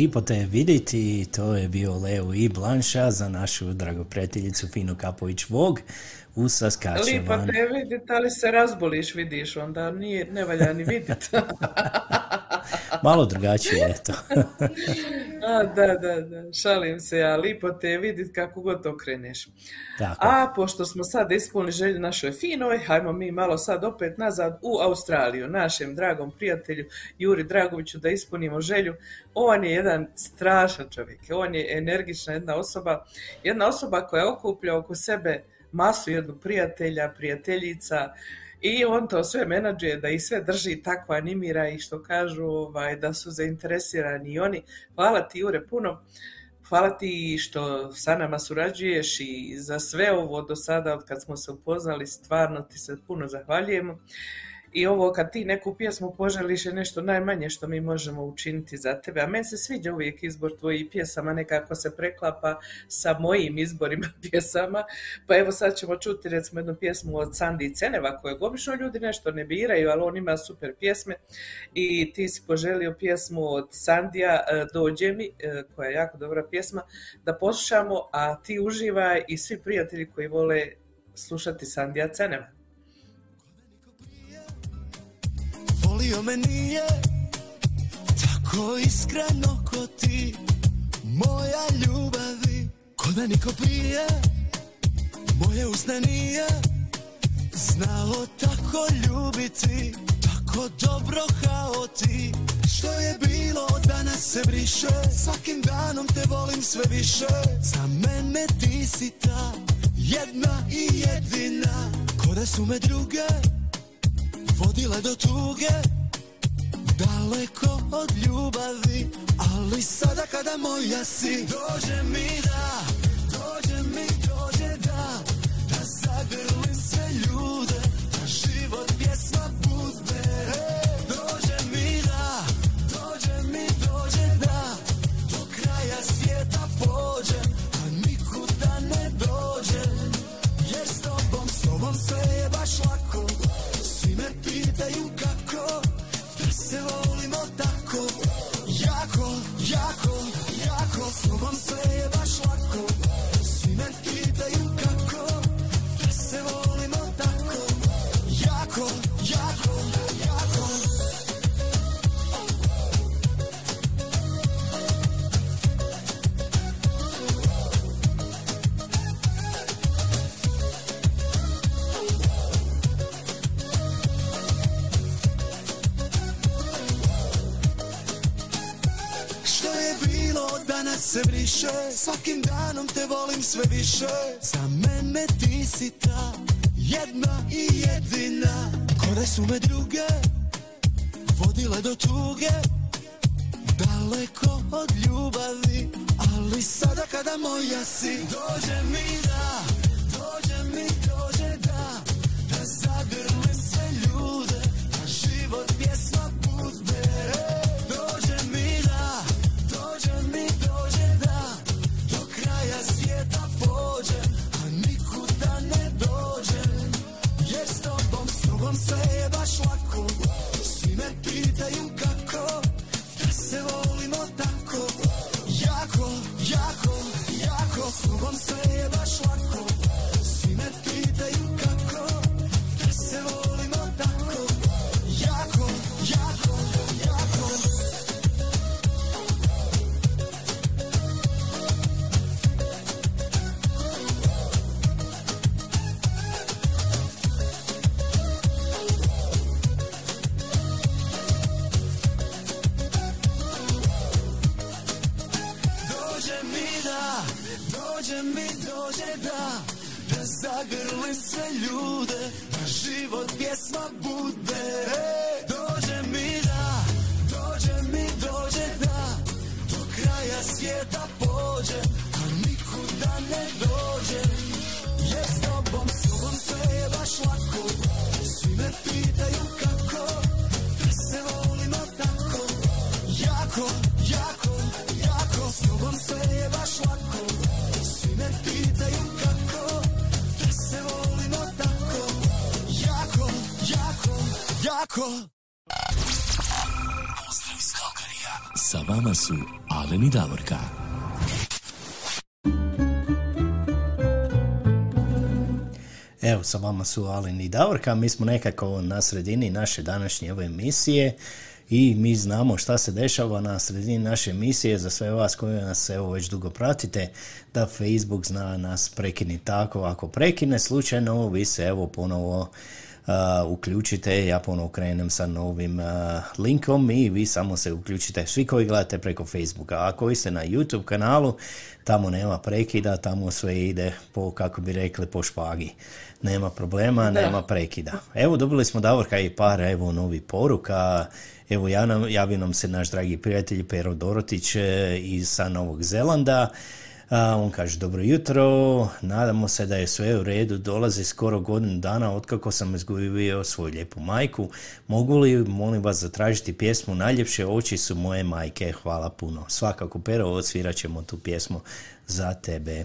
Lipo te je vidjeti, to je bio Leo i Blanša za našu dragu prijateljicu Finu Kapović Vog u Saskačevan. Lipo te je vidit, ali se razboliš, vidiš, onda nije, ne valja ni vidit. [LAUGHS] Malo drugačije, eto. [LAUGHS] A, da, da, da, šalim se ja, lipo te vidit kako god okreneš. Tako. A pošto smo sad ispunili želju našoj Finoj, hajmo mi malo sad opet nazad u Australiju, našem dragom prijatelju Juri Dragoviću da ispunimo želju. On je jedan strašan čovjek, on je energična jedna osoba, jedna osoba koja okuplja oko sebe masu jednog prijatelja, prijateljica I on to sve menadžuje, da ih sve drži tako animira i što kažu ovaj, da su zainteresirani i oni. Hvala ti Jure puno. Hvala ti što sa nama surađuješ i za sve ovo do sada od kad smo se upoznali, stvarno ti se puno zahvaljujemo. I ovo kad ti neku pjesmu poželiš je nešto najmanje što mi možemo učiniti za tebe. A meni se sviđa uvijek izbor tvojih pjesama, nekako se preklapa sa mojim izborima [LAUGHS] pjesama. Pa evo sad ćemo čuti recimo jednu pjesmu od Sandi Ceneva kojeg obično ljudi nešto ne biraju, ali on ima super pjesme. I ti si poželio pjesmu od Sandija e, Dođe mi, e, koja je jako dobra pjesma, da poslušamo, a ti uživaj i svi prijatelji koji vole slušati Sandija Ceneva. Volio me nije Tako iskreno ko ti. Moja ljubavi Ko da niko prije. Moje usne nije Znao tako ljubiti Tako dobro kao ti. Što je bilo danas se briše Svakim danom te volim sve više. Za mene ti si ta Jedna i jedina Ko da su me druge vodile do tuge Daleko od ljubavi Ali sada kada moja si Dođe mi da te volim sve više sa vama su Alen i Davorka, mi smo nekako na sredini naše današnje ove emisije i mi znamo šta se dešava na sredini naše emisije. Za sve vas koji nas evo već dugo pratite, da Facebook zna nas prekini tako, ako prekine. Slučajno vi se evo ponovo uključite, ja ponovno krenem sa novim a, linkom i vi samo se uključite, svi koji gledate preko Facebooka, a koji ste na YouTube kanalu, tamo nema prekida, tamo sve ide po, kako bi rekli, po špagi. Nema problema, Da. nema prekida. Evo, dobili smo Davorka i par, evo, novi poruka. Evo, ja nam, javio nam se naš dragi prijatelj Pero Dorotić e, iz sa Novog Zelanda. A, on kaže, dobro jutro, nadamo se da je sve u redu, dolazi skoro godinu dana otkako sam izgubio svoju lijepu majku. Mogu li, molim vas, zatražiti pjesmu Najljepše oči su moje majke, hvala puno. Svakako, Pero, odsvirat ćemo tu pjesmu za tebe.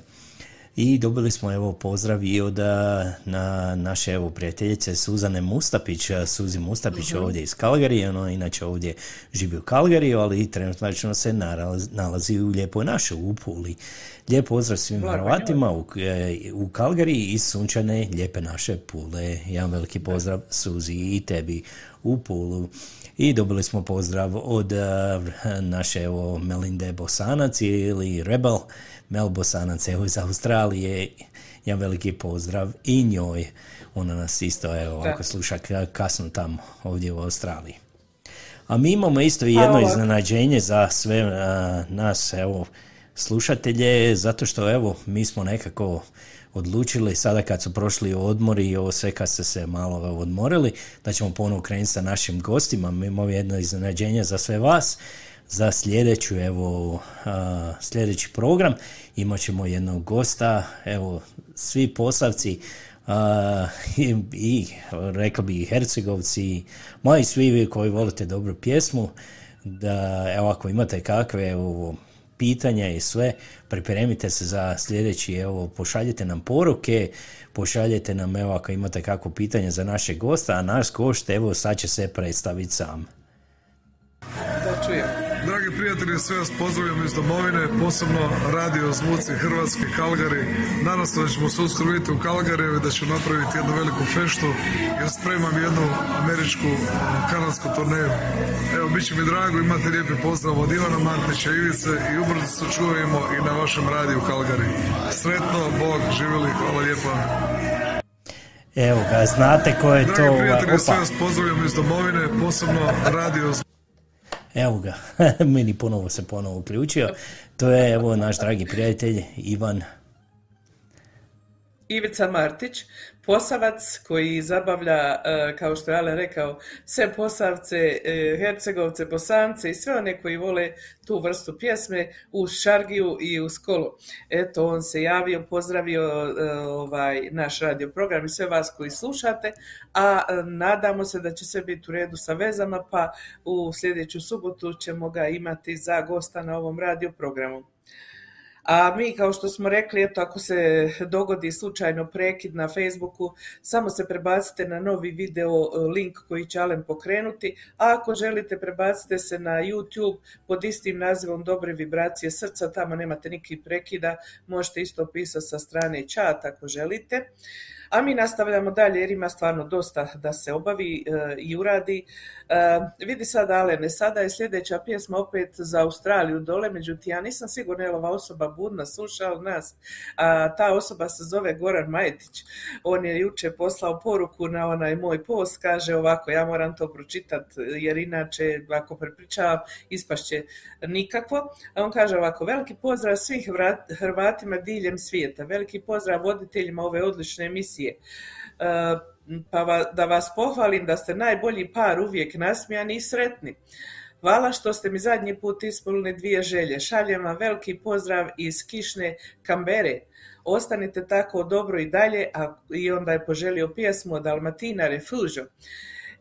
I dobili smo evo pozdrav i od a, na naše evo prijateljice Suzane Mustapić, a, Suzi Mustapić Mhm. ovdje iz Kalgarije, ona inače ovdje živi u Kalgariju, ali i trenutno se nalazi, nalazi u lijepoj našoj u Puli. Lijep pozdrav svim Hrvatima u, e, u Kalgariji iz sunčane lijepe naše Pule. Jedan veliki pozdrav Suzi i tebi u Pulu. I dobili smo pozdrav od naše evo Melinde Bosanac ili Rebel Mel Bosanac evo iz Australije. Jedan veliki pozdrav i njoj. Ona nas isto evo ako sluša ka- kasno tamo ovdje u Australiji. A mi imamo isto i jedno iznenađenje za sve a, nas evo slušatelje, zato što evo mi smo nekako odlučili sada kad su prošli odmori i ovo sve kad ste se malo odmorili, da ćemo ponovo krenuti sa našim gostima. Mi imamo jedno iznenađenje za sve vas. Za sljedeću, evo, sljedeći program imat ćemo jednog gosta, evo, svi posavci a, i, i rekao bi i Hercegovci, ma i svi vi koji volite dobru pjesmu, da evo ako imate kakve evo, pitanja i sve, pripremite se za sljedeći, evo, pošaljite nam poruke, pošaljite nam, evo, ako imate kakvo pitanje za našeg gosta, a naš gost, evo, sad će se predstaviti sam. Da čujem. Prijatelji, sve vas pozdravljam iz domovine, posebno radio zvuci Hrvatske, Kalgari. Nadam se da ćemo se uskoro vidjeti u Kalgariju i da ću napraviti jednu veliku feštu jer spremam jednu američku kanadsku turneju. Evo, bit će mi drago, imate lijepi pozdrav od Ivana Martića, Ivice i ubrzo se čujemo i na vašem radiju Kalgari. Sretno, Bog, živjeli, hvala lijepa. Evo ga, znate ko je to? Dragi prijatelji, sve vas pozdravljam iz domovine, posebno radio evo ga, [LAUGHS] meni ponovo se ponovo uključio. To je, evo, naš dragi prijatelj Ivan. Ivica Martić, posavac koji zabavlja, e, kao što je Ale rekao, sve posavce, e, hercegovce, bosance i sve one koji vole tu vrstu pjesme uz šargiju i uz kolo. Eto, on se javio, pozdravio e, ovaj, naš radio program i sve vas koji slušate, a nadamo se da će sve biti u redu sa vezama, pa u sljedeću subotu ćemo ga imati za gosta na ovom radio programu. A mi, kao što smo rekli, eto, ako se dogodi slučajno prekid na Facebooku, samo se prebacite na novi video e, link koji će Alen pokrenuti, a ako želite prebacite se na YouTube pod istim nazivom Dobre vibracije srca, tamo nemate nikakvih prekida, možete isto pisati sa strane chat ako želite. A mi nastavljamo dalje jer ima stvarno dosta da se obavi e, i uradi. E, vidi sad, Alene, sada je sljedeća pjesma opet za Australiju dole, međutim ja nisam sigurna je ova osoba budna sluša od nas. A, ta osoba se zove Goran Majetić. On je juče poslao poruku na onaj moj post, kaže ovako, ja moram to pročitat jer inače ako prepričavam ispašće nikakvo. A on kaže ovako, veliki pozdrav svih Hrvatima diljem svijeta, veliki pozdrav voditeljima ove odlične emisije. E, pa va- da vas pohvalim da ste najbolji par uvijek nasmijani i sretni. Hvala što ste mi zadnji put ispunili dvije želje. Šaljem vam veliki pozdrav iz kišne Kambere. Ostanite tako dobro i dalje, a i onda je poželio pjesmu od Almatina Refugio.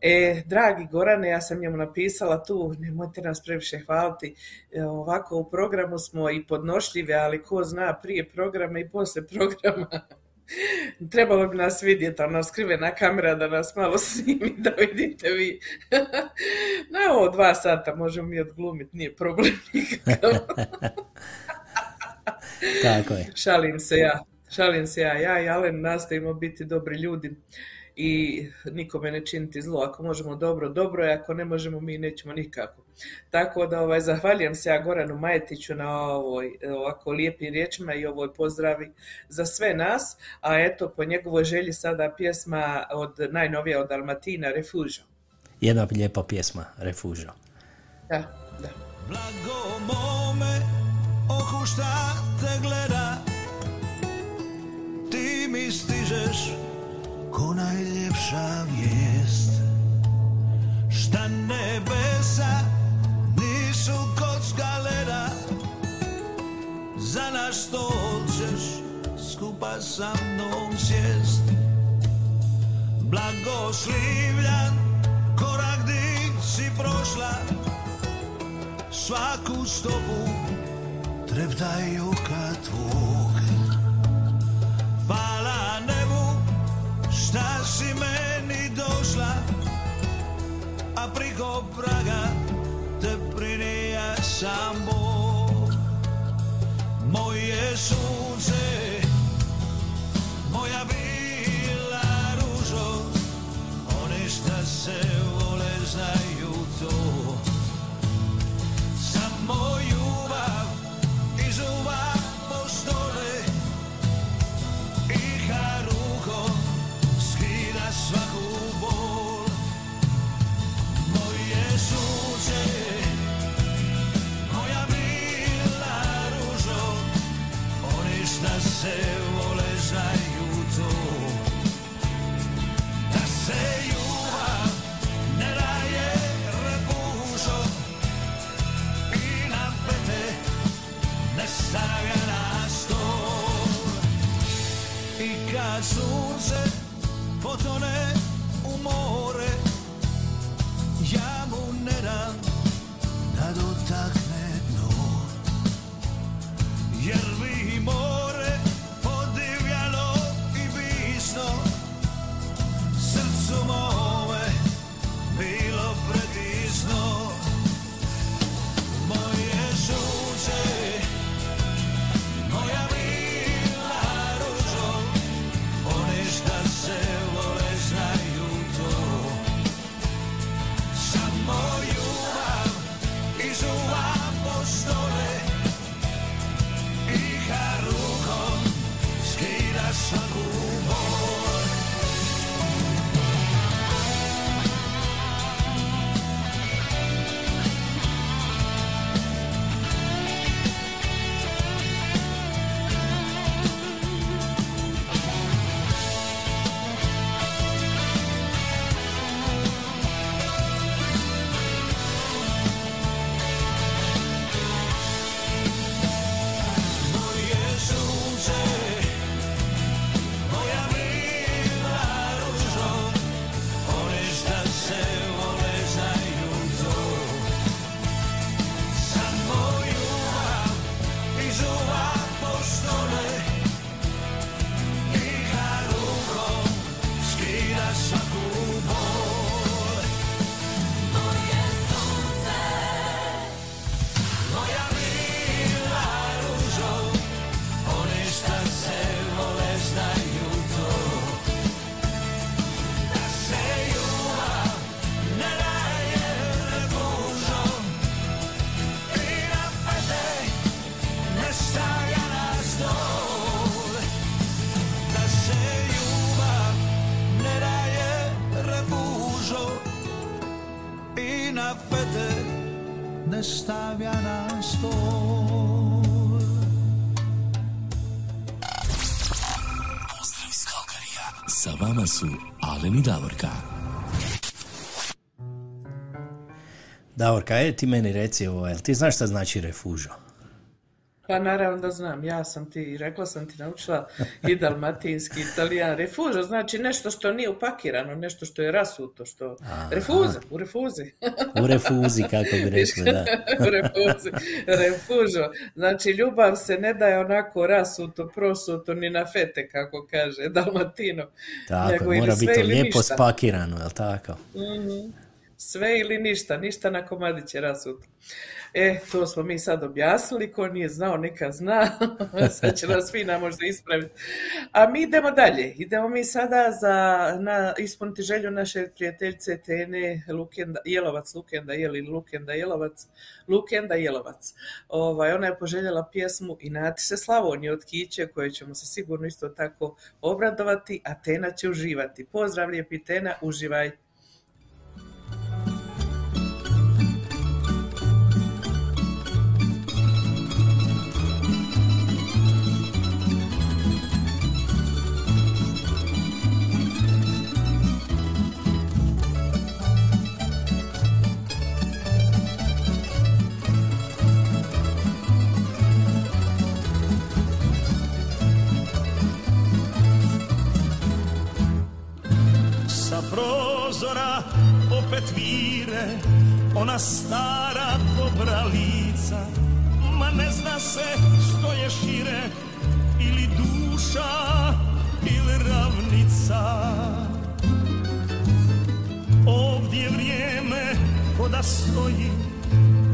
E, dragi Gorane, ja sam njemu napisala tu, nemojte nas previše hvaliti, E, ovako u programu smo i podnošljive, ali ko zna prije programa i poslije programa. [LAUGHS] [LAUGHS] Trebalo bi nas vidjeti, ona skrivena kamera da nas malo [LAUGHS] snimi, da vidite vi. [LAUGHS] Na ovo dva sata možemo mi odglumiti, nije problem nikakav. Tako je. Šalim se ja, šalim se ja. Ja i Alen nastavimo biti dobri ljudi i nikome ne činiti zlo. Ako možemo dobro, dobro je, ako ne možemo mi nećemo nikako. Tako da ovaj, zahvaljujem se ja Goranu Majetiću na ovoj ovako lijepim riječima i ovoj pozdravi za sve nas, a eto po njegovoj želji sada pjesma od najnovija od Dalmatina Refugio. Jedna lijepa pjesma, Refugio. Da, da. Blago mome, oku šta te gleda Ti mi stižeš ko najljepša vijest? Šta nebesa nisu kocka leda? Za naš stol ćeš skupa sa mnom sjest. Blagoslivljan korak di si prošla. Svaku stopu treptaju kad tvog. Hvala nebu šta si meni došla A priko praga te prinija sam Bog. Moje sunce, moja bila ružo Oni šta se vole znaju to. Samo sunce potone u more Ja mu ne dam da dotakne dno. Jer bi more Vama su Alen i Davorka. Davorka, ajde ti meni reci ovo, jel ti znaš šta znači refužo? Pa naravno da znam, ja sam ti, rekla sam ti, naučila i [LAUGHS] dalmatinski, italijan. Refužo znači nešto što nije upakirano, nešto što je rasuto, što... Refuza, u refuzi. U refuzi, kako bi rekli, da. [LAUGHS] u refuzi, refužo. Znači, ljubav se ne daje onako rasuto, prosuto, ni na fete, kako kaže Dalmatino. Tako, nego mora biti lijepo ništa. spakirano, jel tako? Mhm. Sve ili ništa, ništa na komadiće rasuto. E, to smo mi sad objasnili, ko nije znao neka zna, [LAUGHS] sad će nas Fina možda ispraviti. A mi idemo dalje, idemo mi sada za na, ispuniti želju naše prijateljice Tene Lukenda, Jelovac, Lukenda, Jeli Lukenda, Jelovac, Lukenda, Jelovac. Ovaj, ona je poželjela pjesmu Inati se Slavonije od Kiće, koje ćemo se sigurno isto tako obradovati, a Tena će uživati. Pozdrav lijepi Tena, uživaj. Prozora opet vire Ona stara dobra lica Ma ne zna se što je šire Ili duša ili ravnica. Ovdje vrijeme ko da stoji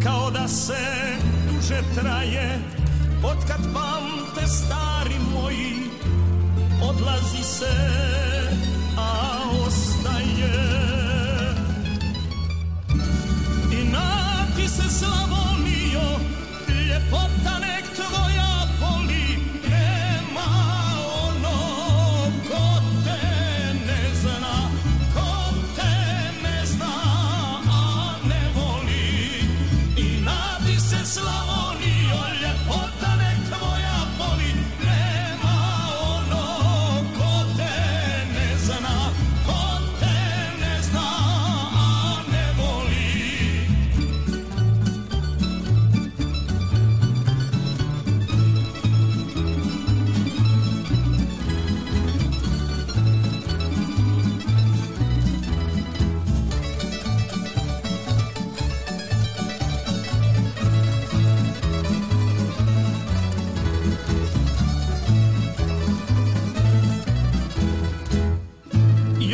Kao da se duže traje. Otkad pamte stari moji Odlazi se, a I se Slavonijo Ljepota nek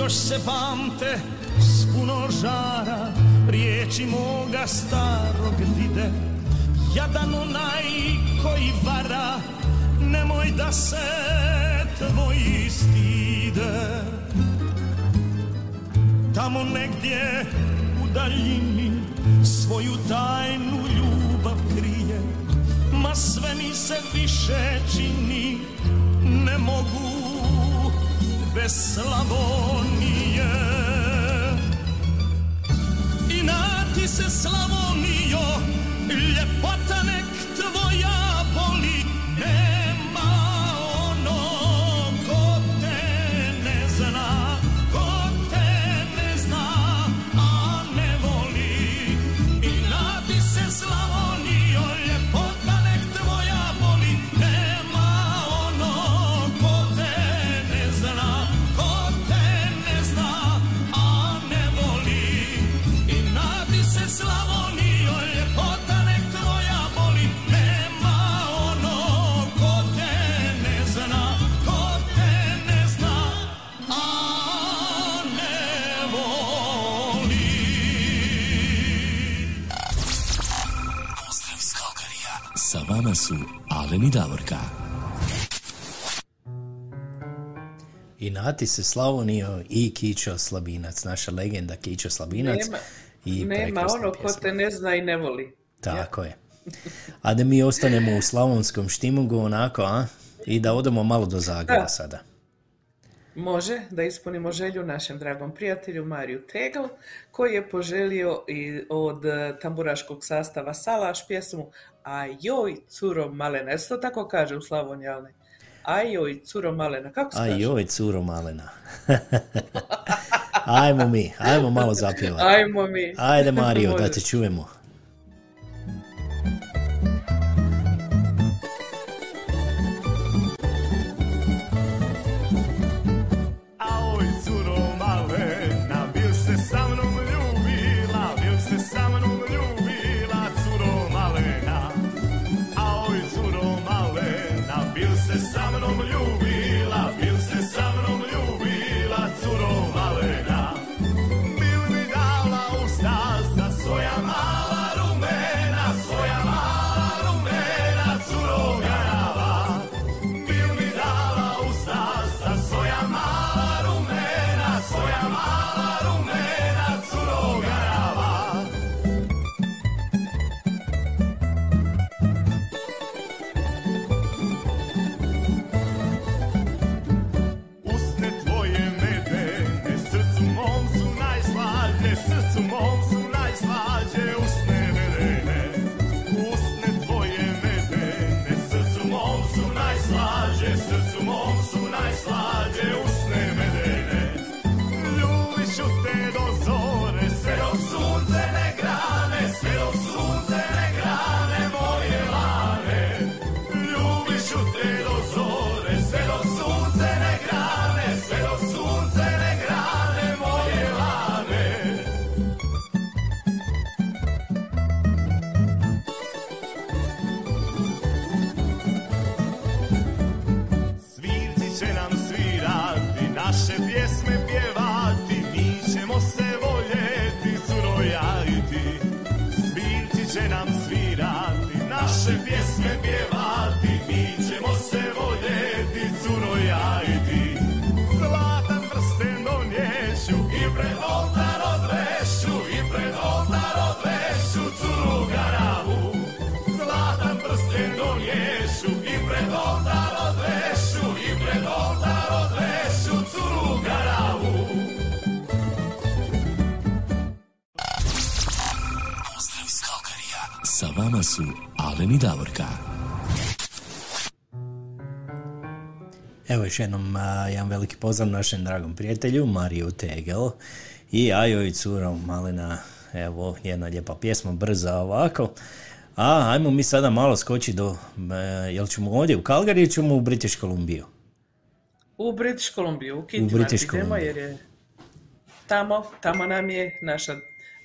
Još se pamte s puno žara riječi moga starog dide. Jadan onaj koji vara nemoj da se tvoji stide Tamo negdje u daljini svoju tajnu ljubav krije Ma sve mi se više čini ne mogu bez Slavonije i Davorka. I Nati se Slavonio i Kićo Slabinac, naša legenda Kićo Slabinac. Nema, I nema ono ko te ne zna i ne voli. Tako je. A da mi ostanemo u slavonskom štimugu onako, a? I da odemo malo do Zagreba Da. sada. Može da ispunimo želju našem dragom prijatelju Mariju Tegl, koji je poželio i od e, tamburaškog sastava Salaš pjesmu A joj, curo malena. To tako kaže u Slavoniji, ali? A joj, curo malena. Kako se kaže? joj, curo malena. [LAUGHS] ajmo mi, ajmo malo zapjevati. Ajmo mi. Ajde Mario, [LAUGHS] da te čujemo. Sa su Alen. Evo još jednom a, jedan veliki pozdrav našem dragom prijatelju Mariju Tegel i Ajo i Curo Malina. Evo jedna lijepa pjesma, brza ovako. A ajmo mi sada malo skoči do, e, jel ćemo ovdje u Calgary ili ćemo u British Columbiju? U British Columbiju, u British idemo Columbia. jer je tamo, tamo nam je naša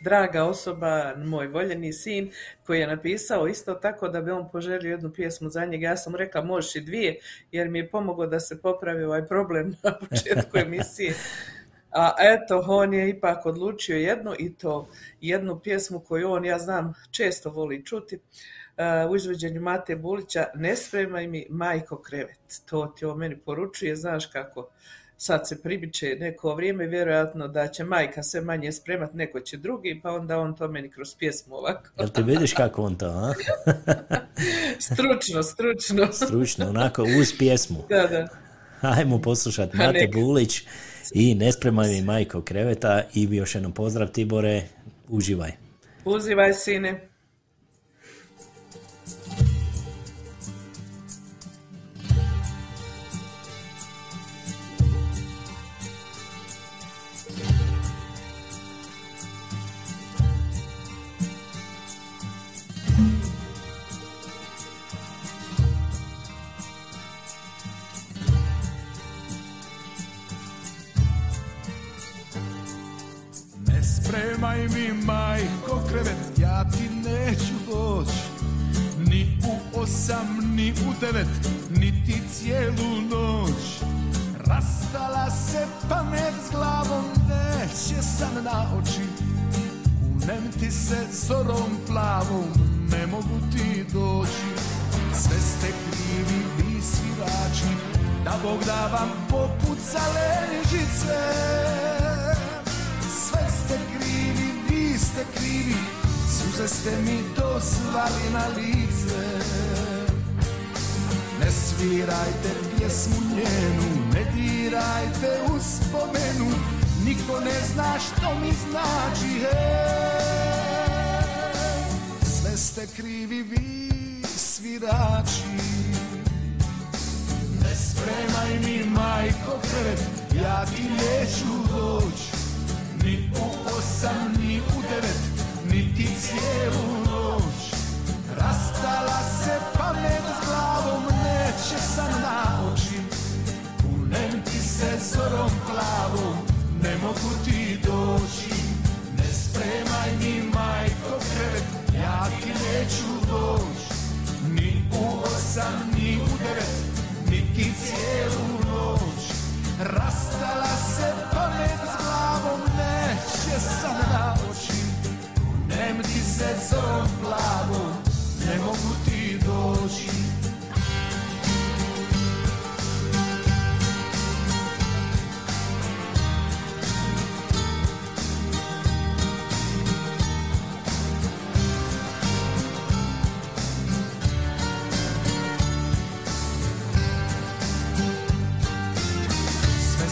draga osoba, moj voljeni sin, koji je napisao isto tako da bi on poželio jednu pjesmu za njega. Ja sam rekla možeš i dvije, jer mi je pomogao da se popravi ovaj problem na početku [LAUGHS] emisije. A eto, on je ipak odlučio jednu i to jednu pjesmu koju on, ja znam, često voli čuti. uh, u izvođenju Mate Bulića Ne spremaj mi majko krevet. To ti on meni poručuje, znaš kako sad se pribiće neko vrijeme, vjerojatno da će majka sve manje spremat, neko će drugi, pa onda on to meni kroz pjesmu ovako. Jel te vidiš kako on to, a? [LAUGHS] Stručno, stručno. Stručno, onako uz pjesmu. Da, da. Ajmo poslušat Pa Mate. Bulić i ne mi majko kreveta i još jednom pozdrav Tibore, uživaj. Uzivaj, sine. Devet, niti cijelu noć. Rastala se pamet s glavom, neće san na oči. Kunem ti se zorom plavom, ne mogu ti doći. Sve ste krivi, vi svirači, da Bog da vam popucale žice. Sve ste krivi, vi ste krivi, suze ste mi doslali na lice. Svirajte pjesmu njenu, ne dirajte uspomenu, niko ne zna što mi znači, hej. Sve ste krivi, vi svirači. Ne spremaj mi majko krevet, ja ti neću doć Ni u osam, ni u devet, niti cijelu noć Rastala se pamet s glavom, neće san na oči Kunem ti se zorom plavom, ne mogu ti doći. Ne spremaj mi majko krevet, ja ti neću doć Ni u osam, ni u devet, niti cijelu noć. Rastala se pamet s glavom, neće san na oči Kunem ti se zorom plavom, ne mogu ti doći.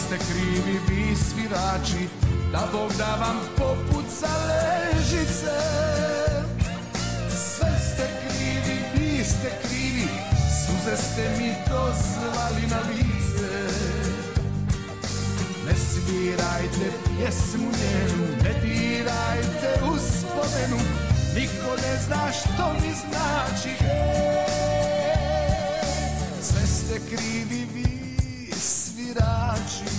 Krivi vi svirači Da Bog da vam popucale žice ste krivi Suze ste mi dozvali na lice. Ne svirajte pjesmu njenu Ne dirajte uspomenu Niko ne zna što mi znači. Sve ste krivi vi svirači.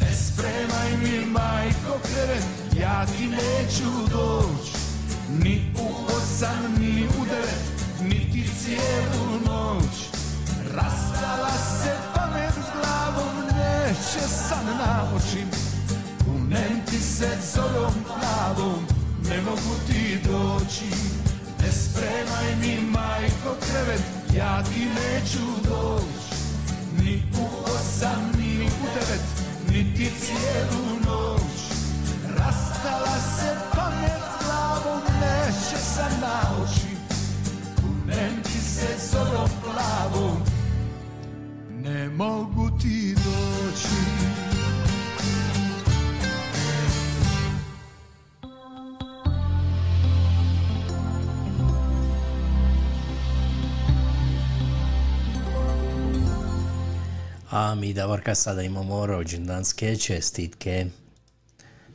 Ne spremaj mi majko krevet Ja ti neću doć Ni u osam, ni u devet Niti cijelu noć. Rastala se pamet s glavom Neće san na oči. Kunem ti se zorom glavom Ne mogu ti doći. Ne spremaj mi majko krevet Ja ti neću doći. Ni u osam, ni u devet Niti cijelu noć. Rastala se pamet Sam na oči Kunem ti se zorom plavom Ne mogu ti doći A mi Davorka sada imamo rođendanske čestitke.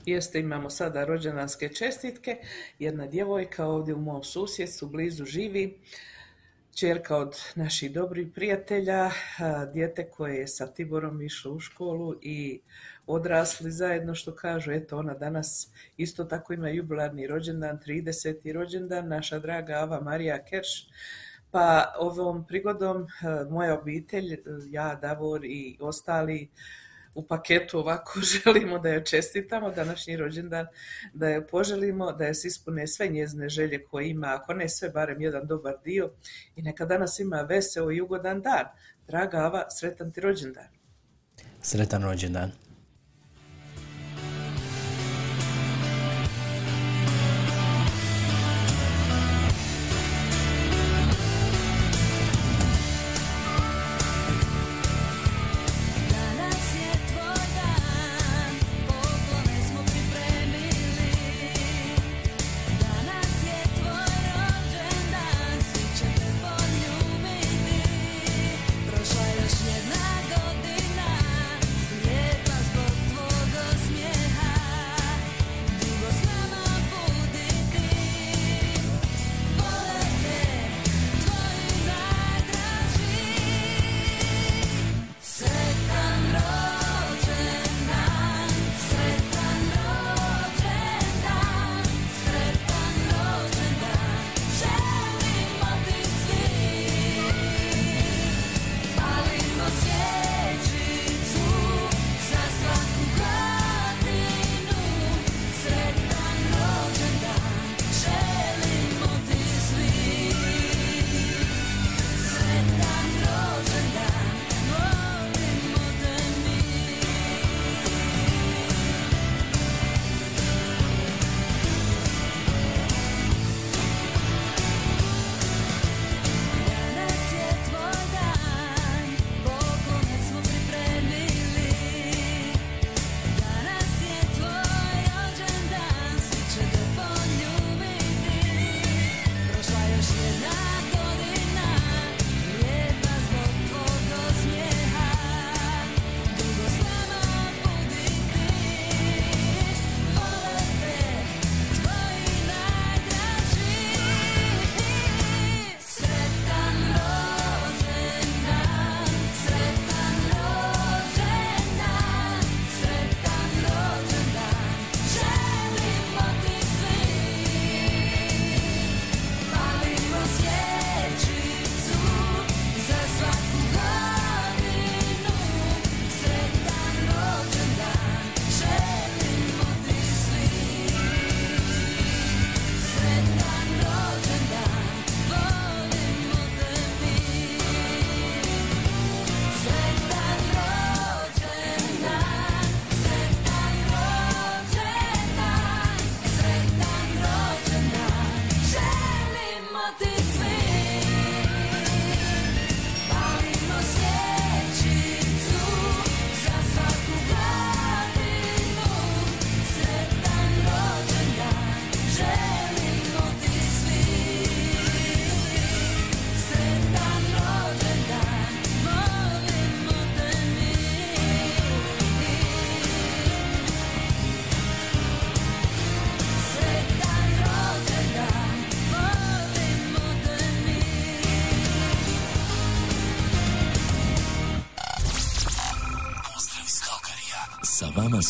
Jeste, imamo sada rođendanske čestitke. Jedna djevojka ovdje u mom susjedstvu blizu živi. Čerka od naših dobrih prijatelja, dijete koje je sa Tiborom išlo u školu i odrasli zajedno što kažu, eto ona danas isto tako ima jubilarni rođendan, 30. rođendan, naša draga Ava Marija Kerš. Pa ovom prigodom moja obitelj, ja, Davor i ostali u paketu ovako [LAUGHS] želimo da joj čestitamo današnji rođendan, da joj poželimo da joj se ispune sve njezine želje koje ima, ako ne sve, barem jedan dobar dio i neka danas ima veseo i ugodan dan. Draga Ava, sretan ti rođendan. Sretan rođendan.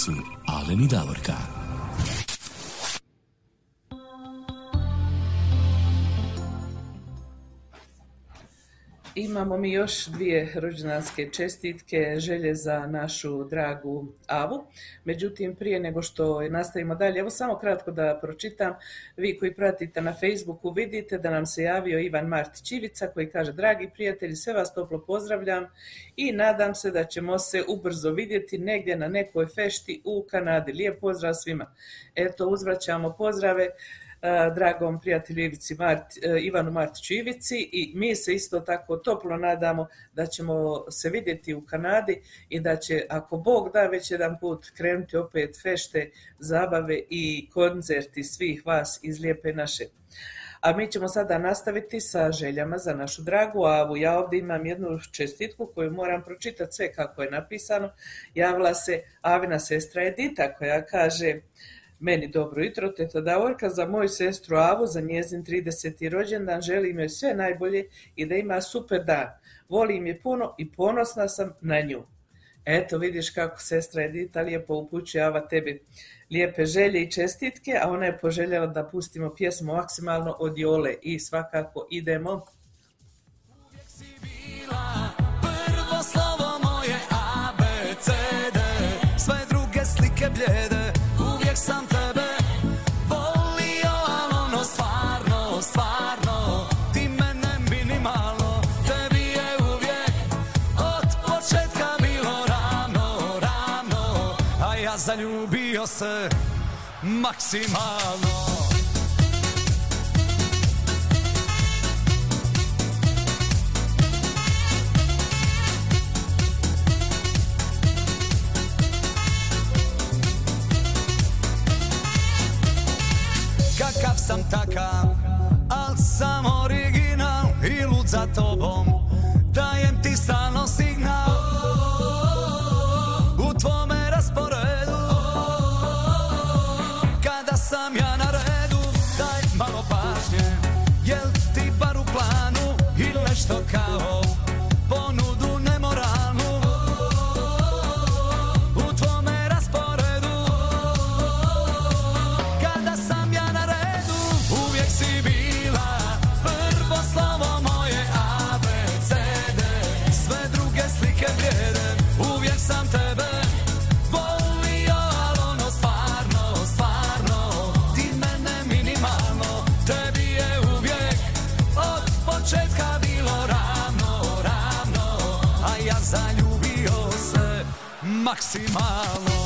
Su Alen i Davorka. Imamo mi još dvije rođendanske čestitke, želje za našu dragu Avu. Međutim, prije nego što nastavimo dalje, evo samo kratko da pročitam. Vi koji pratite na Facebooku vidite da nam se javio Ivan Martić Ivica koji kaže Dragi prijatelji, sve vas toplo pozdravljam i nadam se da ćemo se ubrzo vidjeti negdje na nekoj fešti u Kanadi. Lijep pozdrav svima. Eto, uzvraćamo pozdrave dragom prijatelju Ivici Mart, e, Ivanu Martiću Ivici i mi se isto tako toplo nadamo da ćemo se vidjeti u Kanadi i da će, ako Bog da, već jedan put krenuti opet fešte, zabave i koncerti svih vas iz Lijepe naše. A mi ćemo sada nastaviti sa željama za našu dragu Avu. Ja ovdje imam jednu čestitku koju moram pročitati sve kako je napisano. Javila se Avina sestra Edita koja kaže meni dobro jutro, teta Davorka, za moju sestru Avu, za njezin 30. rođendan, želim joj sve najbolje i da ima super dan. Volim je puno i ponosna sam na nju. Eto, vidiš kako sestra Edita lijepo upućuje Ava tebi lijepe želje i čestitke, a ona je poželjela da pustimo pjesmu maksimalno od Jole i svakako idemo. Se Maksimalno. Kakav sam takav, al sam original I lud za tobom, dajem ti stalno signal ili nešto Maksimalno.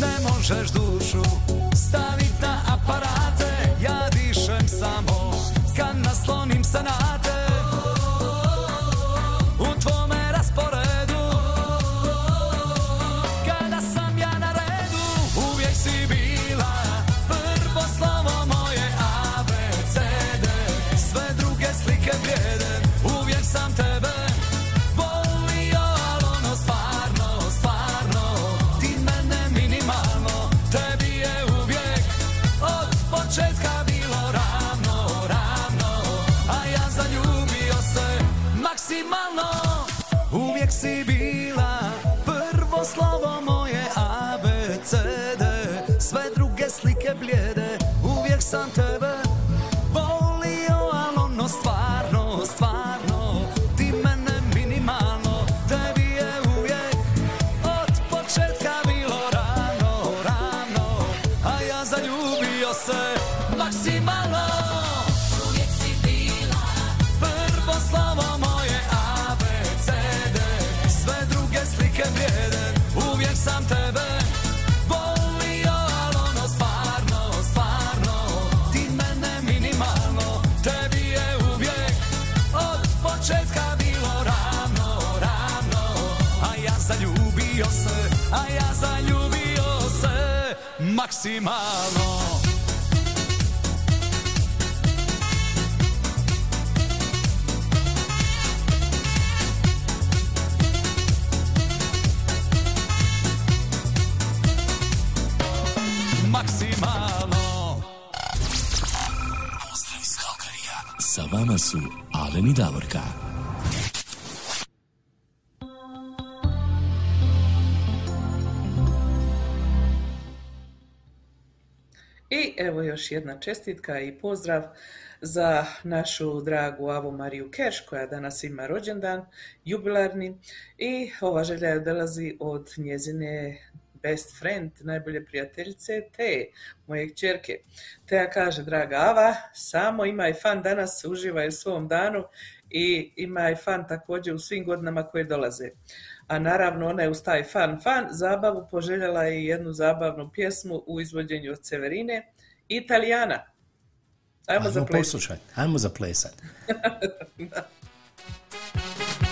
Ne možeš dušu stavit na aparate Ja dišem samo kad naslonim sanate U još jedna čestitka i pozdrav za našu dragu Avu Mariju Kerš koja danas ima rođendan, jubilarni i ova želja dolazi od njezine best friend, najbolje prijateljice te, moje čerke. Teja kaže, draga Ava, samo imaj fan danas, uživaj u svom danu i imaj fan također u svim godinama koje dolaze. A naravno ona je uz taj fan fan zabavu poželjela i jednu zabavnu pjesmu u izvođenju od Severine Italijana. Ajmo, Ajmo zaplesati. Poslušati. Ajmo zaplesati. [LAUGHS]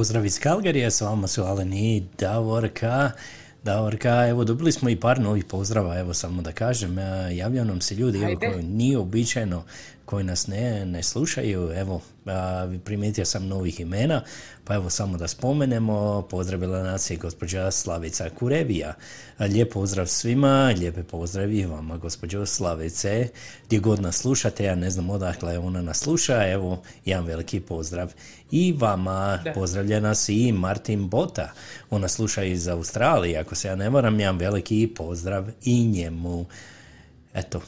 Pozdrav iz Kalgarija, s vama su Alen i Davorka. Davorka, evo dobili smo i par novih pozdrava, evo samo da kažem, e, javljaju nam se ljudi evo, koji nije običajno koji nas ne, ne slušaju, evo, primijetio sam novih imena, pa evo samo da spomenemo, pozdravila nas je gospođa Slavica Kurevija. Lijep pozdrav svima, lijepe pozdrav i vama, gospođo Slavice, gdje god nas slušate, ja ne znam odakle ona nas sluša, evo, jedan veliki pozdrav i vama, Da. pozdravlja nas i Martin Bota, ona sluša iz Australije, ako se ja ne varam, jedan veliki pozdrav i njemu. Eto,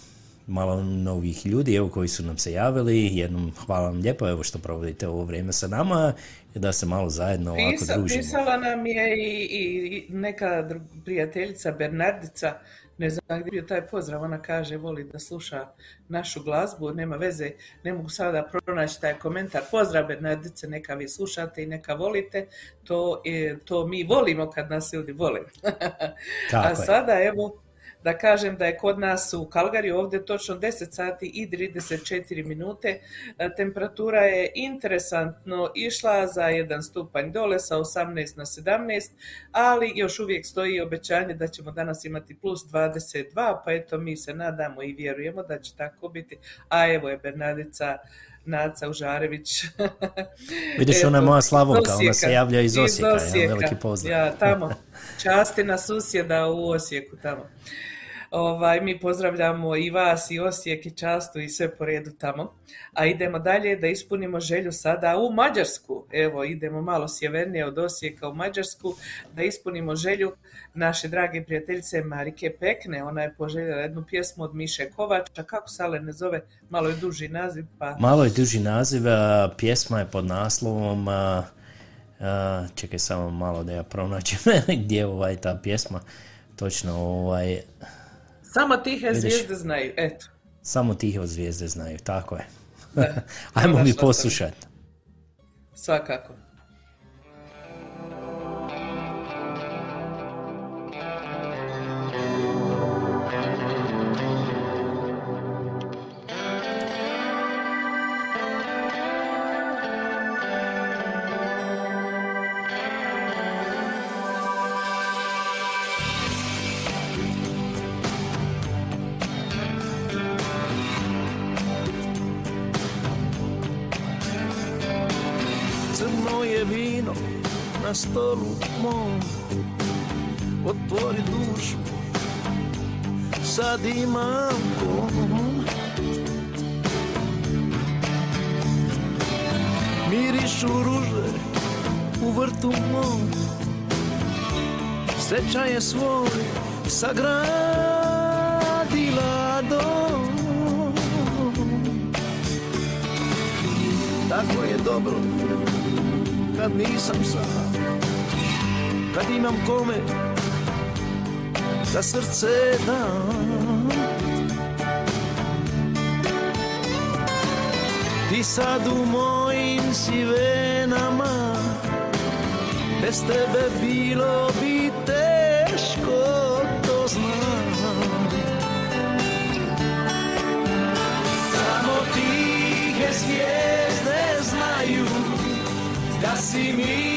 malo novih ljudi evo koji su nam se javili. Jednom hvala vam lijepo evo što provodite ovo vrijeme sa nama i da se malo zajedno ovako Pisa- družimo. pisala nam je i, i- neka prijateljica Bernardica, ne znam gdje je taj pozdrav, ona kaže voli da sluša našu glazbu, nema veze, ne mogu sada pronaći taj komentar. Pozdrav Bernardice, neka vi slušate i neka volite, to, je, to mi volimo kad nas ljudi vole. [LAUGHS] Tako A je. sada evo da kažem da je kod nas u Kalgari ovdje točno 10 sati i 34 minute. E, Temperatura je interesantno išla za jedan stupanj dole sa 18 na 17, ali još uvijek stoji obećanje da ćemo danas imati plus 22, pa eto mi se nadamo i vjerujemo da će tako biti. A evo je Bernardica Naca Užarević. [LAUGHS] Vidiš, ona je moja iz Slavonka, ona se javlja iz Osijeka, jedan Osijeka. veliki pozdrav. Ja, tamo. [LAUGHS] Časti na susjeda u Osijeku tamo. Ovaj, mi pozdravljamo i vas i Osijek i Častu i sve po redu tamo. A idemo dalje da ispunimo želju sada u Mađarsku. Evo, idemo malo sjevernije od Osijeka u Mađarsku da ispunimo želju naše drage prijateljice Marike Pekne. Ona je poželjela jednu pjesmu od Miše Kovača. Kako se ale ne zove? Malo je duži naziv, pa... Malo je duži naziv, pjesma je pod naslovom, čekaj samo malo da ja pronađem [LAUGHS] gdje je ovaj ta pjesma, točno ovaj, Samo tihe Vidiš. zvijezde znaju, eto. samo tihe zvijezde znaju, tako je. [LAUGHS] Ajmo mi poslušati. Svakako. Stolu mom Otvori dušu. Sad imam kom. Mirišu ruže u vrtu mom. Sreća je svoj sagradila dom. Tako je dobro kad nisam sam Kad imam kome da srce dam. Ti sad u mojim si Bez tebe bilo bi teško, to znam. Samo tihe zvijezde znaju da si mi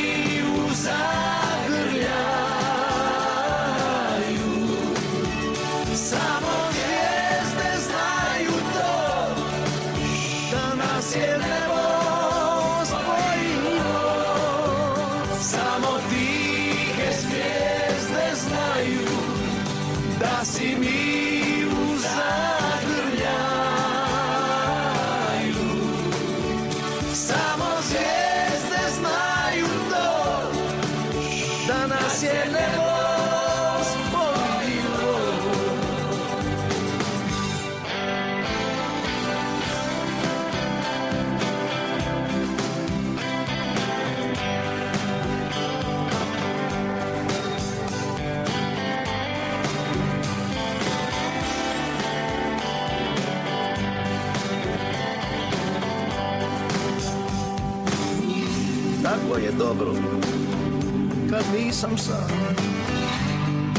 nisam sam.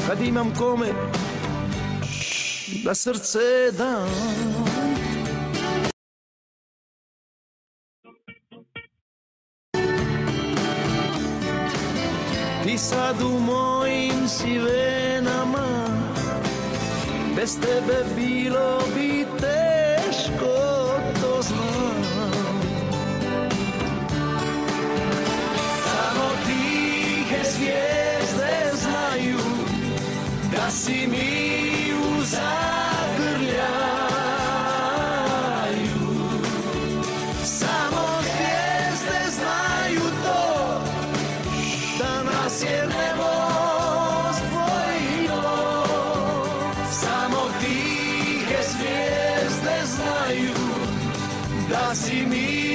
Kad imam kome da srce dam da si mi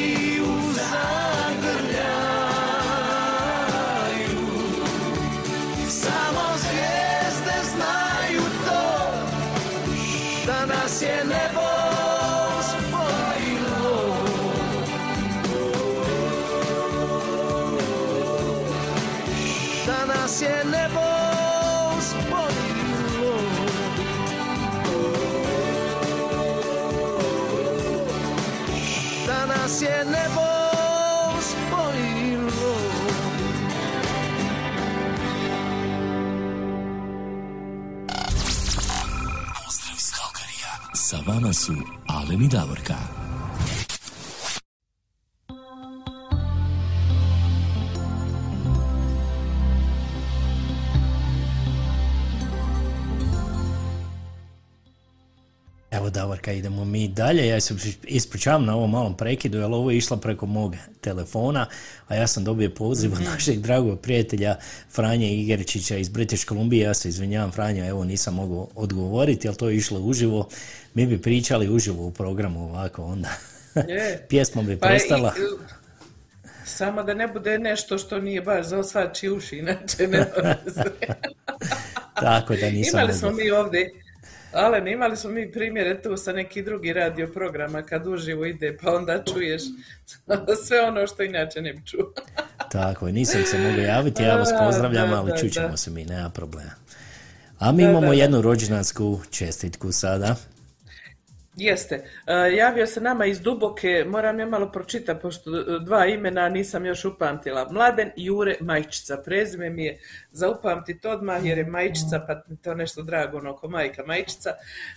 Sa vama su Alen i Davorka. Dalje. Ja se ispričavam na ovom malom prekidu, jer ovo je išla preko mog telefona, a ja sam dobio poziv od našeg dragog prijatelja Franje Igeričića iz British Columbije. Ja se izvinjavam Franja, evo nisam mogao odgovoriti, ali to je išlo uživo. Mi bi pričali uživo u programu ovako onda. Je. [LAUGHS] Pjesma bi Pa prestala. Samo da ne bude nešto što nije baš za svačiji uši, inače ne. [LAUGHS] Tako da nisam Imali smo mi ovdje, Alen, imali smo mi primjere tu sa neki drugi radio programa kad uživo ide pa onda čuješ [LAUGHS] sve ono što inače ne bi čuo. [LAUGHS] Tako je, nisam se mogao javiti, ja vas pozdravljam, da, ali da, čućemo da. se mi, nema problema. A mi Da, imamo da, da. jednu rođendansku čestitku sada. Jeste. E, javio se nama iz Duboke, moram ja malo pročitati, pošto e, dva imena nisam još upamtila. Mladen Jure Majčica, prezime mi je za upamtiti odmah jer je Majčica, pa to nešto drago, ono ko majka Majčica.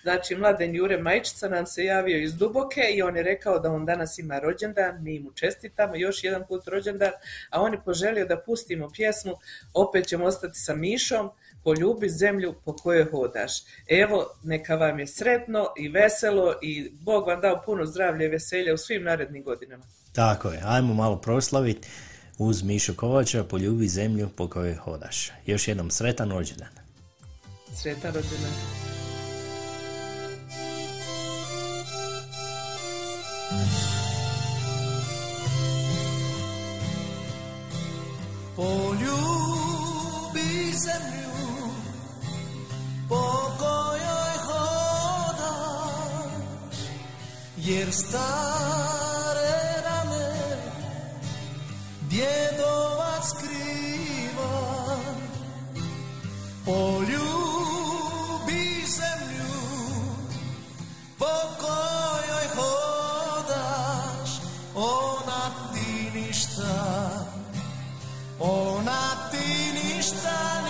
Znači, Mladen Jure Majčica nam se javio iz Duboke i on je rekao da on danas ima rođendan, mi mu čestitamo, još jedan put rođendan, a on je poželio da pustimo pjesmu, opet ćemo ostati sa Mišom, poljubi zemlju po kojoj hodaš. Evo, neka vam je sretno i veselo i Bog vam dao puno zdravlja i veselja u svim narednim godinama. Tako je, ajmo malo proslaviti uz Mišu Kovača, poljubi zemlju po kojoj hodaš. Još jednom sretan rođendan. Sretan rođendan. Poljubi zemlju po kojoj hodaš Jer stare rane djedovac kriva. Poljubi zemlju po kojoj hodaš Ona ti ništa ona ti ništa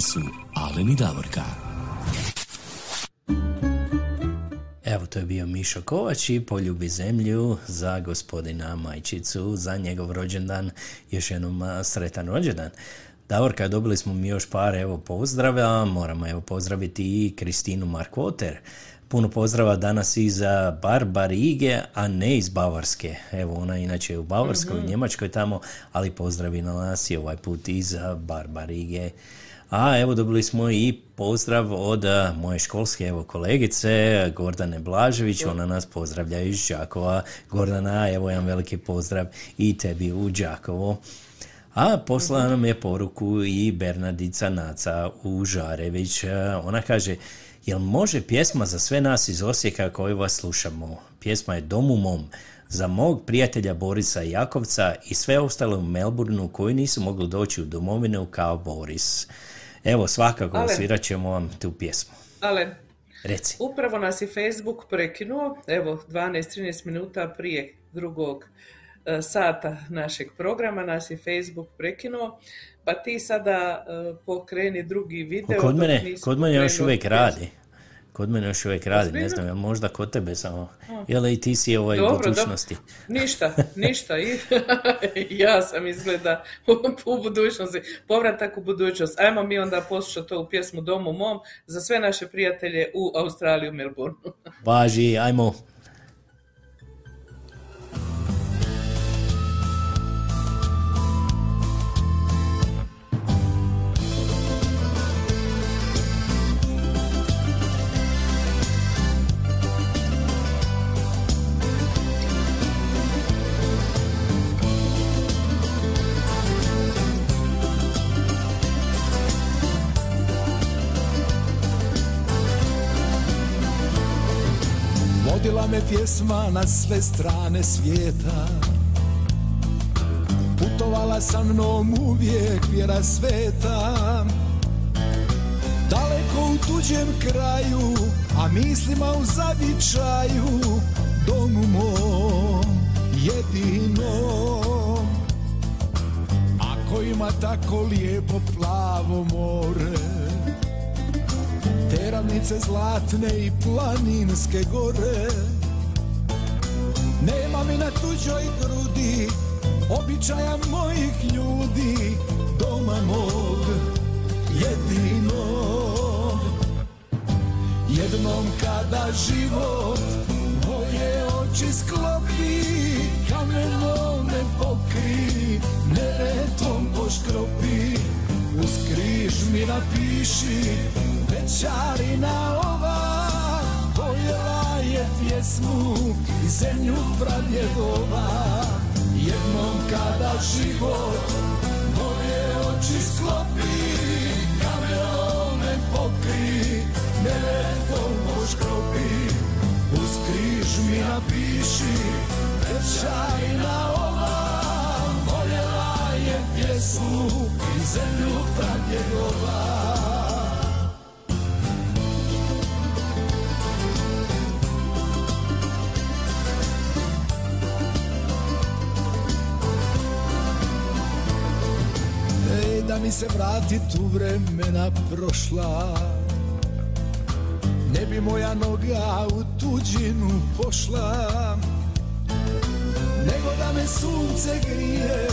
Vama su Alen i Davorka. Evo, to je bio Mišo Kovač i poljubi zemlju za gospodina Majčicu, za njegov rođendan, još jednom sretan rođendan. Davorka, dobili smo mi još par evo pozdrava, moramo evo pozdraviti i Kristinu Markvoter. Puno pozdrava danas iz a, Barbarige, a ne iz Bavarske. Evo, ona je inače u Bavarskoj, u Njemačkoj tamo, ali pozdravi na nas i ovaj put iz a, Barbarige. A evo dobili smo i pozdrav od a, moje školske evo kolegice Gordane Blažević, ona nas pozdravlja iz Đakova. Gordana, evo jedan veliki pozdrav i tebi u Đakovo. A poslala nam je poruku i Bernardica Naca u Žarević. E, Ona kaže, jel može pjesma za sve nas iz Osijeka koji vas slušamo? Pjesma je Dom u mom za mog prijatelja Borisa Jakovca i sve ostale u Melbourneu koji nisu mogli doći u domovinu kao Boris. Evo, svakako Ale. svirat ćemo vam tu pjesmu. Alen, Reci. upravo nas je Facebook prekinuo, evo 12-13 minuta prije drugog e, sata našeg programa nas je Facebook prekinuo, pa ti sada e, pokreni drugi video. Kod dok mene, kod mene još uvijek pjesmu. radi. Kod mene još uvijek radi, ne znam, možda kod tebe samo. Jel i ti si ovaj u Dobro, dobro. budućnosti? Ništa, ništa. I, [LAUGHS] ja sam izgleda u, budućnosti. Povratak u budućnost. Ajmo mi onda poslušati to u pjesmu Domu mom za sve naše prijatelje u Australiji, u Melbourneu. Važi, ajmo. Pjesma na sve strane svijeta. Putovala sa mnom uvijek vjera sveta. Daleko u tuđem kraju, a mislima u zavičaju Domu mom jedinom. Ako ima tako lijepo plavo more te ravnice zlatne i planinske gore Nema mi na tuđoj grudi običaja mojih ljudi Doma mog jedinog Jednom kada život moje oči sklopi Kamenom me pokri, neretom poškropi. Uz križ mi napiši Večarina ova Pojela je pjesmu i zemlju pradjedova Jednom kada život moje oči sklopi Kamerom me pokri, neretom poškropi Uz križ mi napiši Večarina ova. Voljela je pjesmu i zemlju pradjedova mi se vratit u vremena prošla. Ne bi moja noga u tuđinu pošla Nego da me sunce grije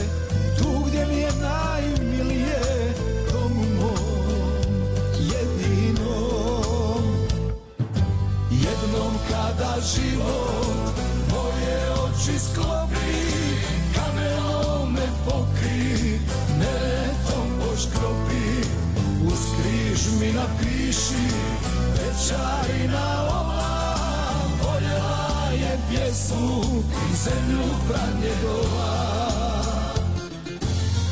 Tu gdje mi je najmilije Domu mom jedinom. Jednom kada život moje oči sklopi Kamelo me pokri još kropi, uz križ mi napiši, večarina ova, voljela je pjesmu i zemlju pranjegova.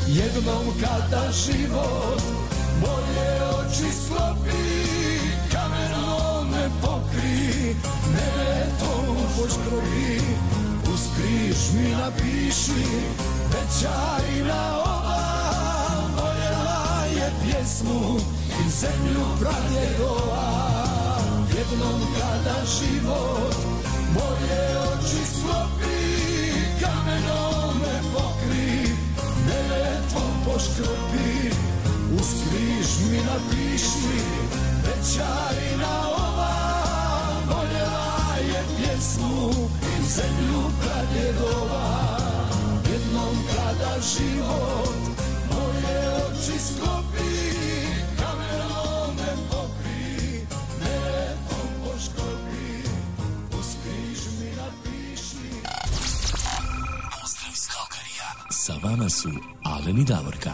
Jednom kada život moje oči sklopi, Kamerno me pokri, mene to poškrovi, uz križ mi napiši, večarina ova, pjesmu i zemlju pradjedova Jednom kada život moje oči sklopi Kamenom me pokri, nevetvom poškropi Uz križ mi napiši, večarina ova. Voljela je pjesmu i zemlju pradjedova Jednom kada život moje oči sklopi Sa vama su Alen i Davorka.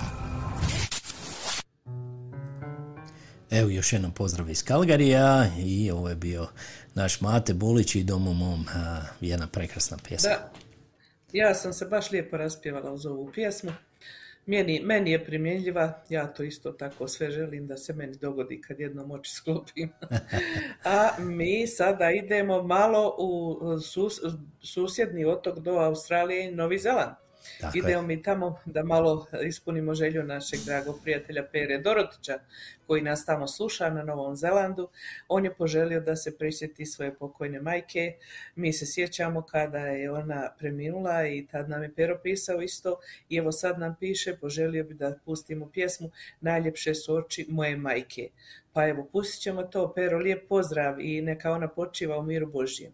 Evo još jednom pozdrav iz Kalgarija i ovo je bio naš Mate Bulić i Domu mom, a, jedna prekrasna pjesma. Da, ja sam se baš lijepo raspjevala uz ovu pjesmu. Meni, meni je primjenjiva, ja to isto tako sve želim da se meni dogodi kad jednom oči sklopim. [LAUGHS] A mi sada idemo malo u sus, susjedni otok do Australije i Novi Zeland. Tako je. Idemo mi tamo da malo ispunimo želju našeg dragog prijatelja Pere Dorotića, koji nas tamo sluša na Novom Zelandu. On je poželio da se prisjeti svoje pokojne majke. Mi se sjećamo kada je ona preminula i tad nam je Pero pisao isto. I evo sad nam piše, poželio bi da pustimo pjesmu Najljepše su oči moje majke. Pa evo, pustit ćemo to. Pero, lijep pozdrav i neka ona počiva u miru Božjem.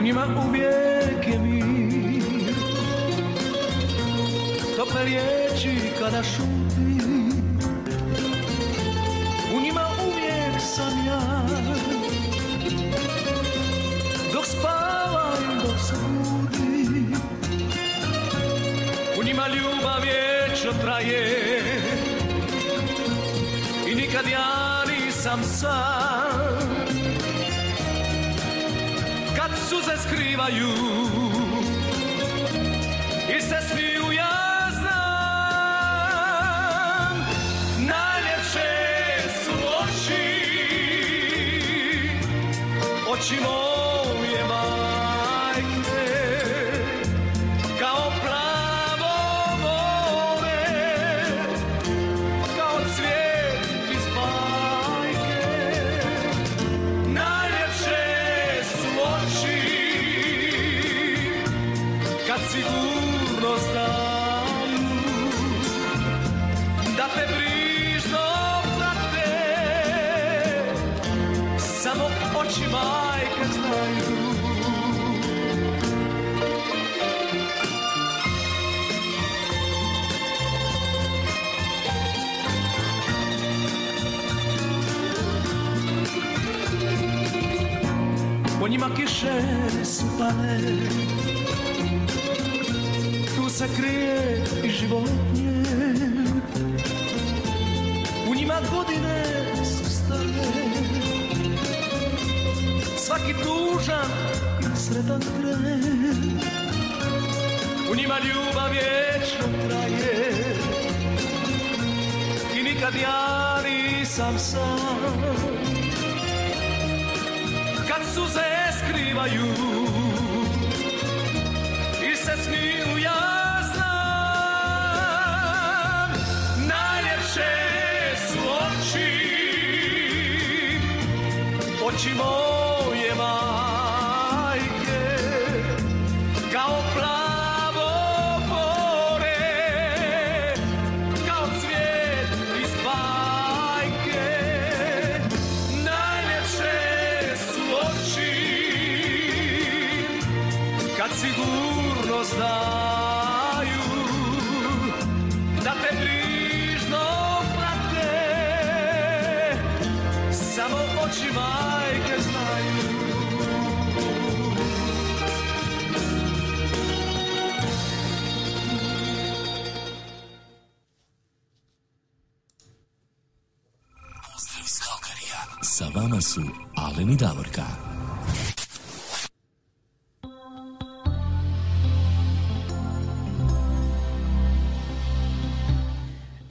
U njima uvijek je mir. Tople riječi kada U njima uvijek sam ja. Dok spavam, dok se budi U njima ljubav vječno traje. I nikad ja nisam sam suze skrivaju. I se smiju ja znam. Najljepše su oči oči moje Njima kiše spane. Tu se krije i životnje U njima godine su stare Svaki tužan i sretan tren U njima ljubav vječno traje. I nikad ja nisam sam. Suze skrivaju i se smiju ja znam najljepše su oči. Oči moje Sa vama su Alen i Davorka.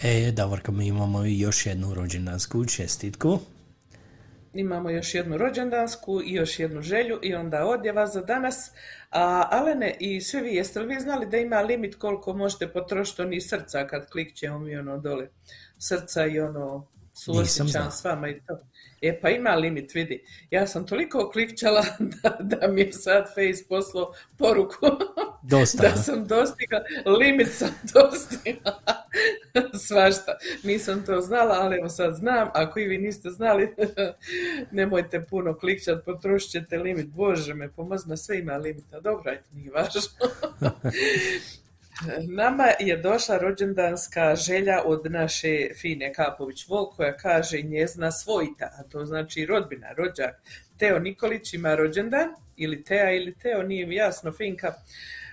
E, Davorka, mi imamo i još jednu rođendansku čestitku. Imamo još jednu rođendansku i još jednu želju i onda odjeva za danas. A, Alene, i svi vi, jeste li vi znali da ima limit koliko možete potrošiti oni srca kad klikćemo mi ono dole srca i ono suosjećam s vama i to. E pa ima limit, vidi. Ja sam toliko klikćala [LAUGHS] da, da mi je sad Face poslao poruku [LAUGHS] Dosta, da sam dostigla, limit sam [LAUGHS] dostigla. Svašta. Nisam to znala, ali evo sad znam. Ako i vi niste znali, nemojte puno klikćat, potrošit ćete limit. Bože me, pomozi na sve ima limita. Dobro, ajde, nije važno. Nama je došla rođendanska želja od naše Fine Kapović Vol koja kaže njezna svojta, a to znači rodbina, rođak. Teo Nikolić ima rođendan, ili Teja ili Teo, nije mi jasno, Finka.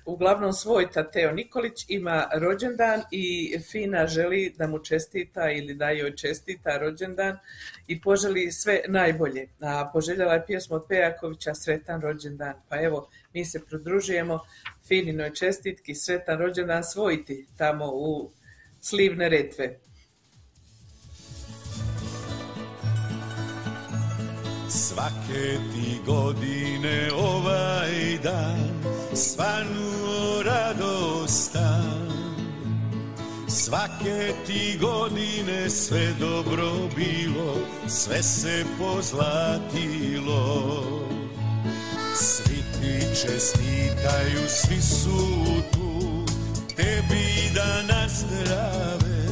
Uglavnom svojta Teo Nikolić ima rođendan i Fina želi da mu čestita ili da joj čestita rođendan i poželi sve najbolje. A poželjela je pjesmu od Pejakovića Sretan rođendan. Pa evo, mi se pridružujemo Fininoj čestitki Sretan rođendan svojiti tamo u Slivne retve. Svake ti godine ovaj dan svanuo radostan. Svake ti godine sve dobro bilo, sve se pozlatilo. Svi ti čestitaju, svi su tu, tebi da nazdrave.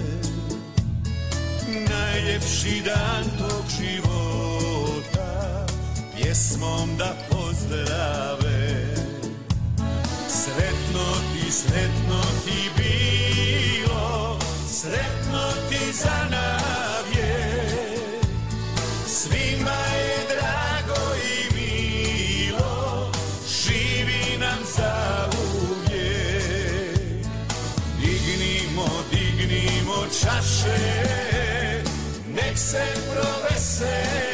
Najljepši dan tog života Pjesmom da pozdrave Sretno ti, sretno ti bilo Sretno ti za navje. Svima je drago i milo Živi nam za uvijek. Dignimo, dignimo čaše Nek se proveseli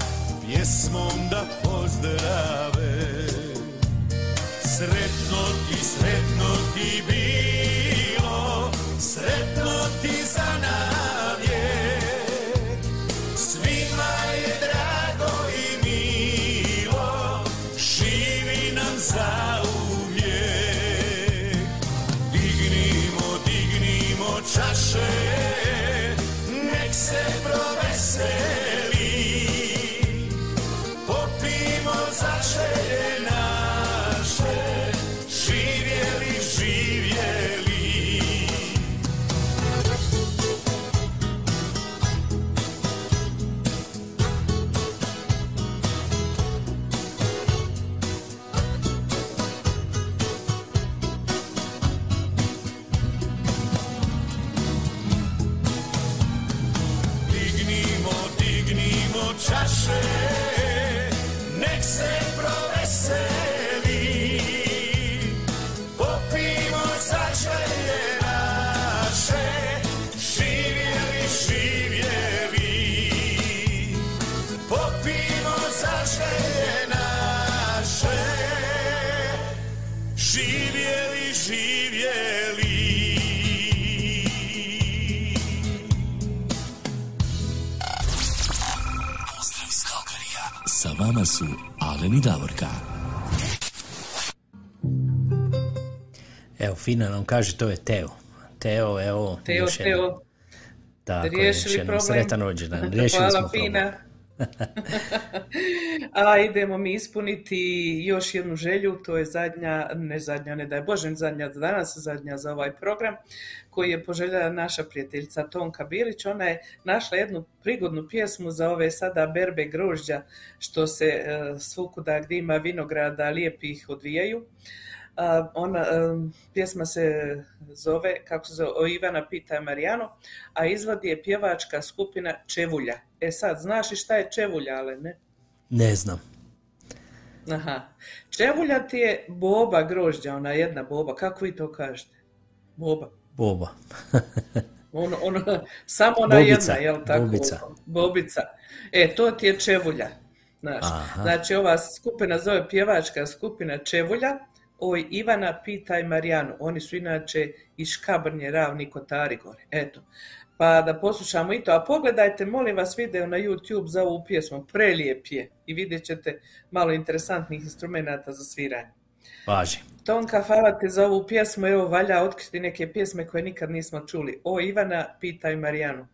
Pjesmom da pozdrave. Sretno ti, sretno ti bilo Sretno Fina nam kaže, to je Teo. Teo, evo, Teo, još. Teo, Tako je, riješili jednom problem. sretan rođendan. [LAUGHS] Riješili Hvala smo Fina. [LAUGHS] A idemo mi ispuniti još jednu želju, to je zadnja, ne zadnja, ne daj Bože, zadnja za danas, zadnja za ovaj program, koji je poželjela naša prijateljica Tonka Bilić. Ona je našla jednu prigodnu pjesmu za ove sada berbe grožđa, što se e, svukuda gdje ima vinograda lijepih odvijaju. Ona, pjesma se zove, kako se zove, o Ivana Pita Marijano, a izvodi je pjevačka skupina Čevulja. E sad, znaš li šta je Čevulja, ale ne? Ne znam. Aha. Čevulja ti je boba grožđa, ona jedna boba. Kako vi to kažete? Boba. Boba. [LAUGHS] Ono, ono, samo ona Bobica, jedna, jel tako? bobica. Bobica. E, to ti je Čevulja. Znaš. Znači, ova skupina zove pjevačka skupina Čevulja, oj Ivana Pitaj Marijanu. Oni su inače iz Škabrnje, Ravni, Kotari gore. Eto. Pa da poslušamo i to. A pogledajte, molim vas, video na YouTube za ovu pjesmu. Prelijep je. I vidjet ćete malo interesantnih instrumenata za sviranje. Važi. Tonka, hvala ti za ovu pjesmu. Evo, valja otkriti neke pjesme koje nikad nismo čuli. O Ivana, pitaj Marijanu.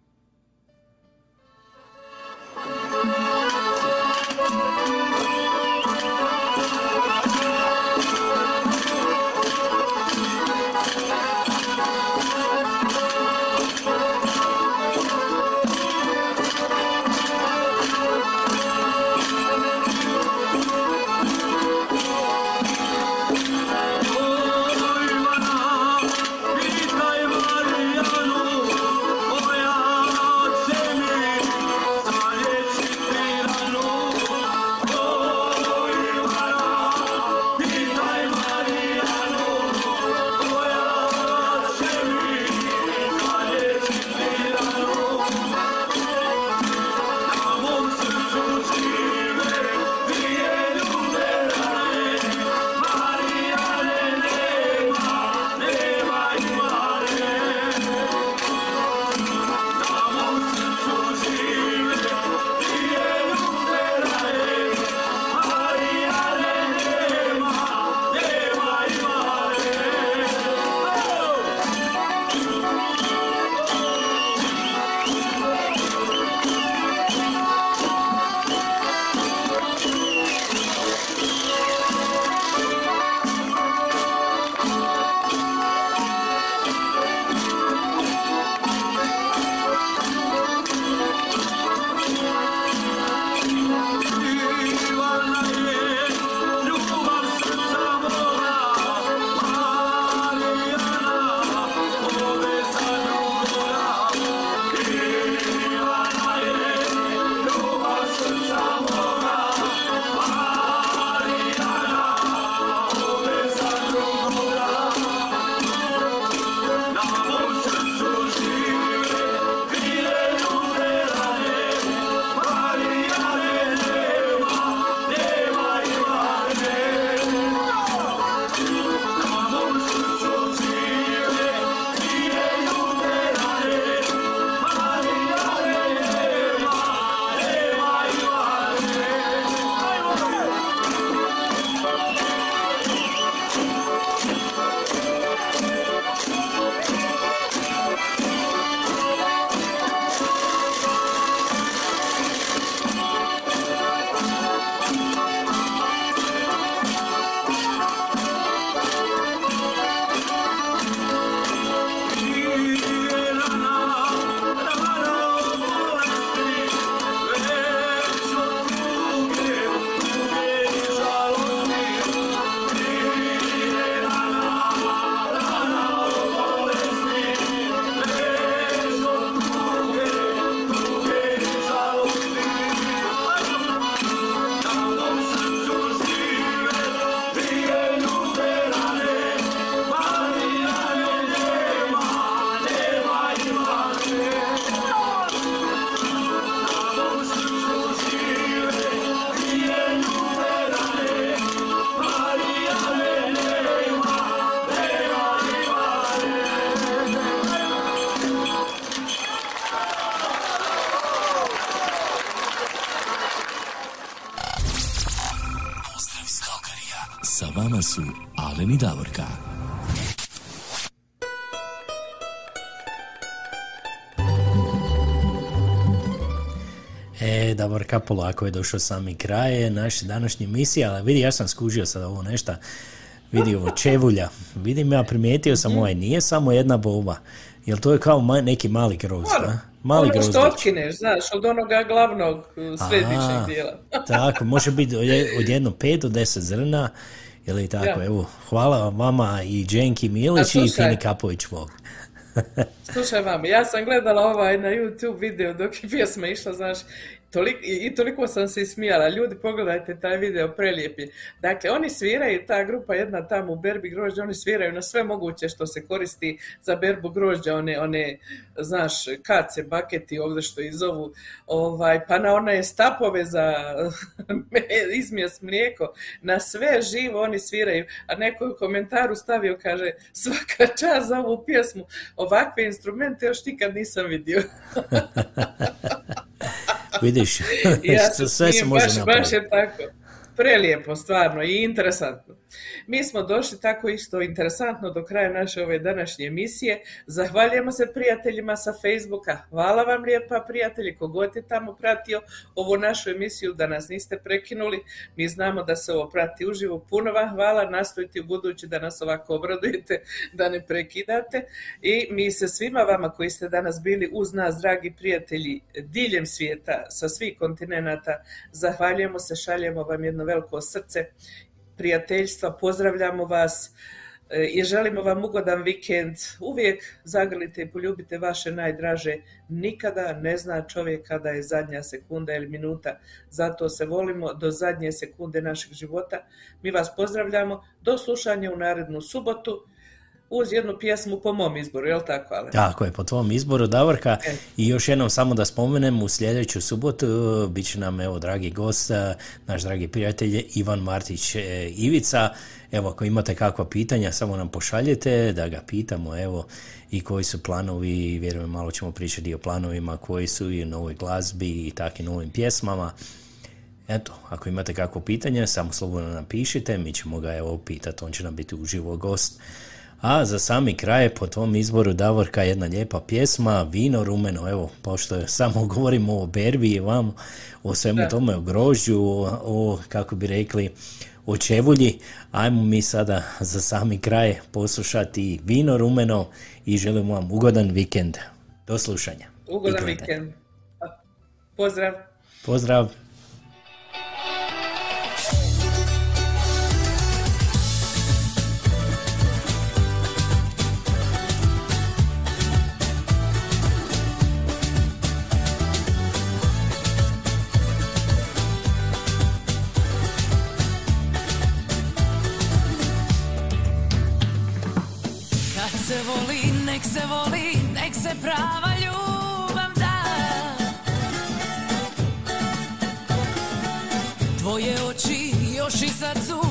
Polako je došao sami kraj naše današnje emisije, ali vidi, ja sam skužio sad ovo nešto, vidi ovo čevulja, vidim ja primijetio sam ovaj, nije samo jedna boba, jel to je kao ma- neki mali grozd, Ono, a? Mali ono što otkineš, znaš, od onoga glavnog uh, središnjeg dijela. [LAUGHS] tako, može biti od je- od jedno pet do deset zrna, ili tako, Ja. evo, hvala vama i Dženki Milić i. Fini Kapović Vog. [LAUGHS] Slušaj vam, ja sam gledala ovaj na YouTube video dok je pjesma išla, znaš, toliko, i, i toliko sam se ismijala. Ljudi, pogledajte taj video, prelijep je. Dakle, oni sviraju, ta grupa jedna tamo u berbi grožđa, oni sviraju na sve moguće što se koristi za berbu grožđa, one, one znaš, kace, baketi, ovdje što ih zovu, ovaj, pa na one stapove za [LAUGHS] izmjes mlijeko, na sve živo oni sviraju, a neko je u komentaru stavio, kaže, svaka čast za ovu pjesmu, ovakve instrumente još nikad nisam vidio. [LAUGHS] [LAUGHS] Vidiš, [LAUGHS] ja se sve se može baš, napraviti. baš je tako. Prelijepo, stvarno i interesantno. Mi smo došli tako isto interesantno do kraja naše ove današnje emisije. Zahvaljujemo se prijateljima sa Facebooka. Hvala vam lijepa prijatelji, kogod je tamo pratio ovu našu emisiju, da nas niste prekinuli. Mi znamo da se ovo prati uživo. Puno vam hvala, nastojite u budući da nas ovako obradujete, da ne prekidate. I mi se svima vama koji ste danas bili uz nas, dragi prijatelji, diljem svijeta, sa svih kontinenata, zahvaljujemo se, šaljemo vam jedno veliko srce prijateljstva, pozdravljamo vas e, i želimo vam ugodan vikend. Uvijek zagrlite i poljubite vaše najdraže. Nikada ne zna čovjek kada je zadnja sekunda ili minuta. Zato se volimo do zadnje sekunde našeg života. Mi vas pozdravljamo. Do slušanja u narednu subotu uz jednu pjesmu po mom izboru, jel tako, Ale? Tako je, po tvom izboru, Davorka. E. I još jednom samo da spomenem, u sljedeću subotu bit će nam, evo, dragi gost, uh, naš dragi prijatelj Ivan Martić e, Ivica. Evo, ako imate kakva pitanja, samo nam pošaljete da ga pitamo, evo, i koji su planovi, vjerujem, malo ćemo pričati o planovima koji su i o novoj glazbi i takvim novim pjesmama. Eto, ako imate kakvo pitanje, samo slobodno napišite, mi ćemo ga evo pitati, on će nam biti uživo gost. A za sami kraj, po tvom izboru Davorka, jedna lijepa pjesma, Vino rumeno, evo, pošto samo [LAUGHS] govorimo o berbi i vam, o svemu Da. tome, o grožđu, o, o, kako bi rekli, o čevulji, ajmo mi sada za sami kraj poslušati Vino rumeno i želimo vam ugodan vikend. Do slušanja. Ugodan vikend. Pozdrav. Pozdrav. Još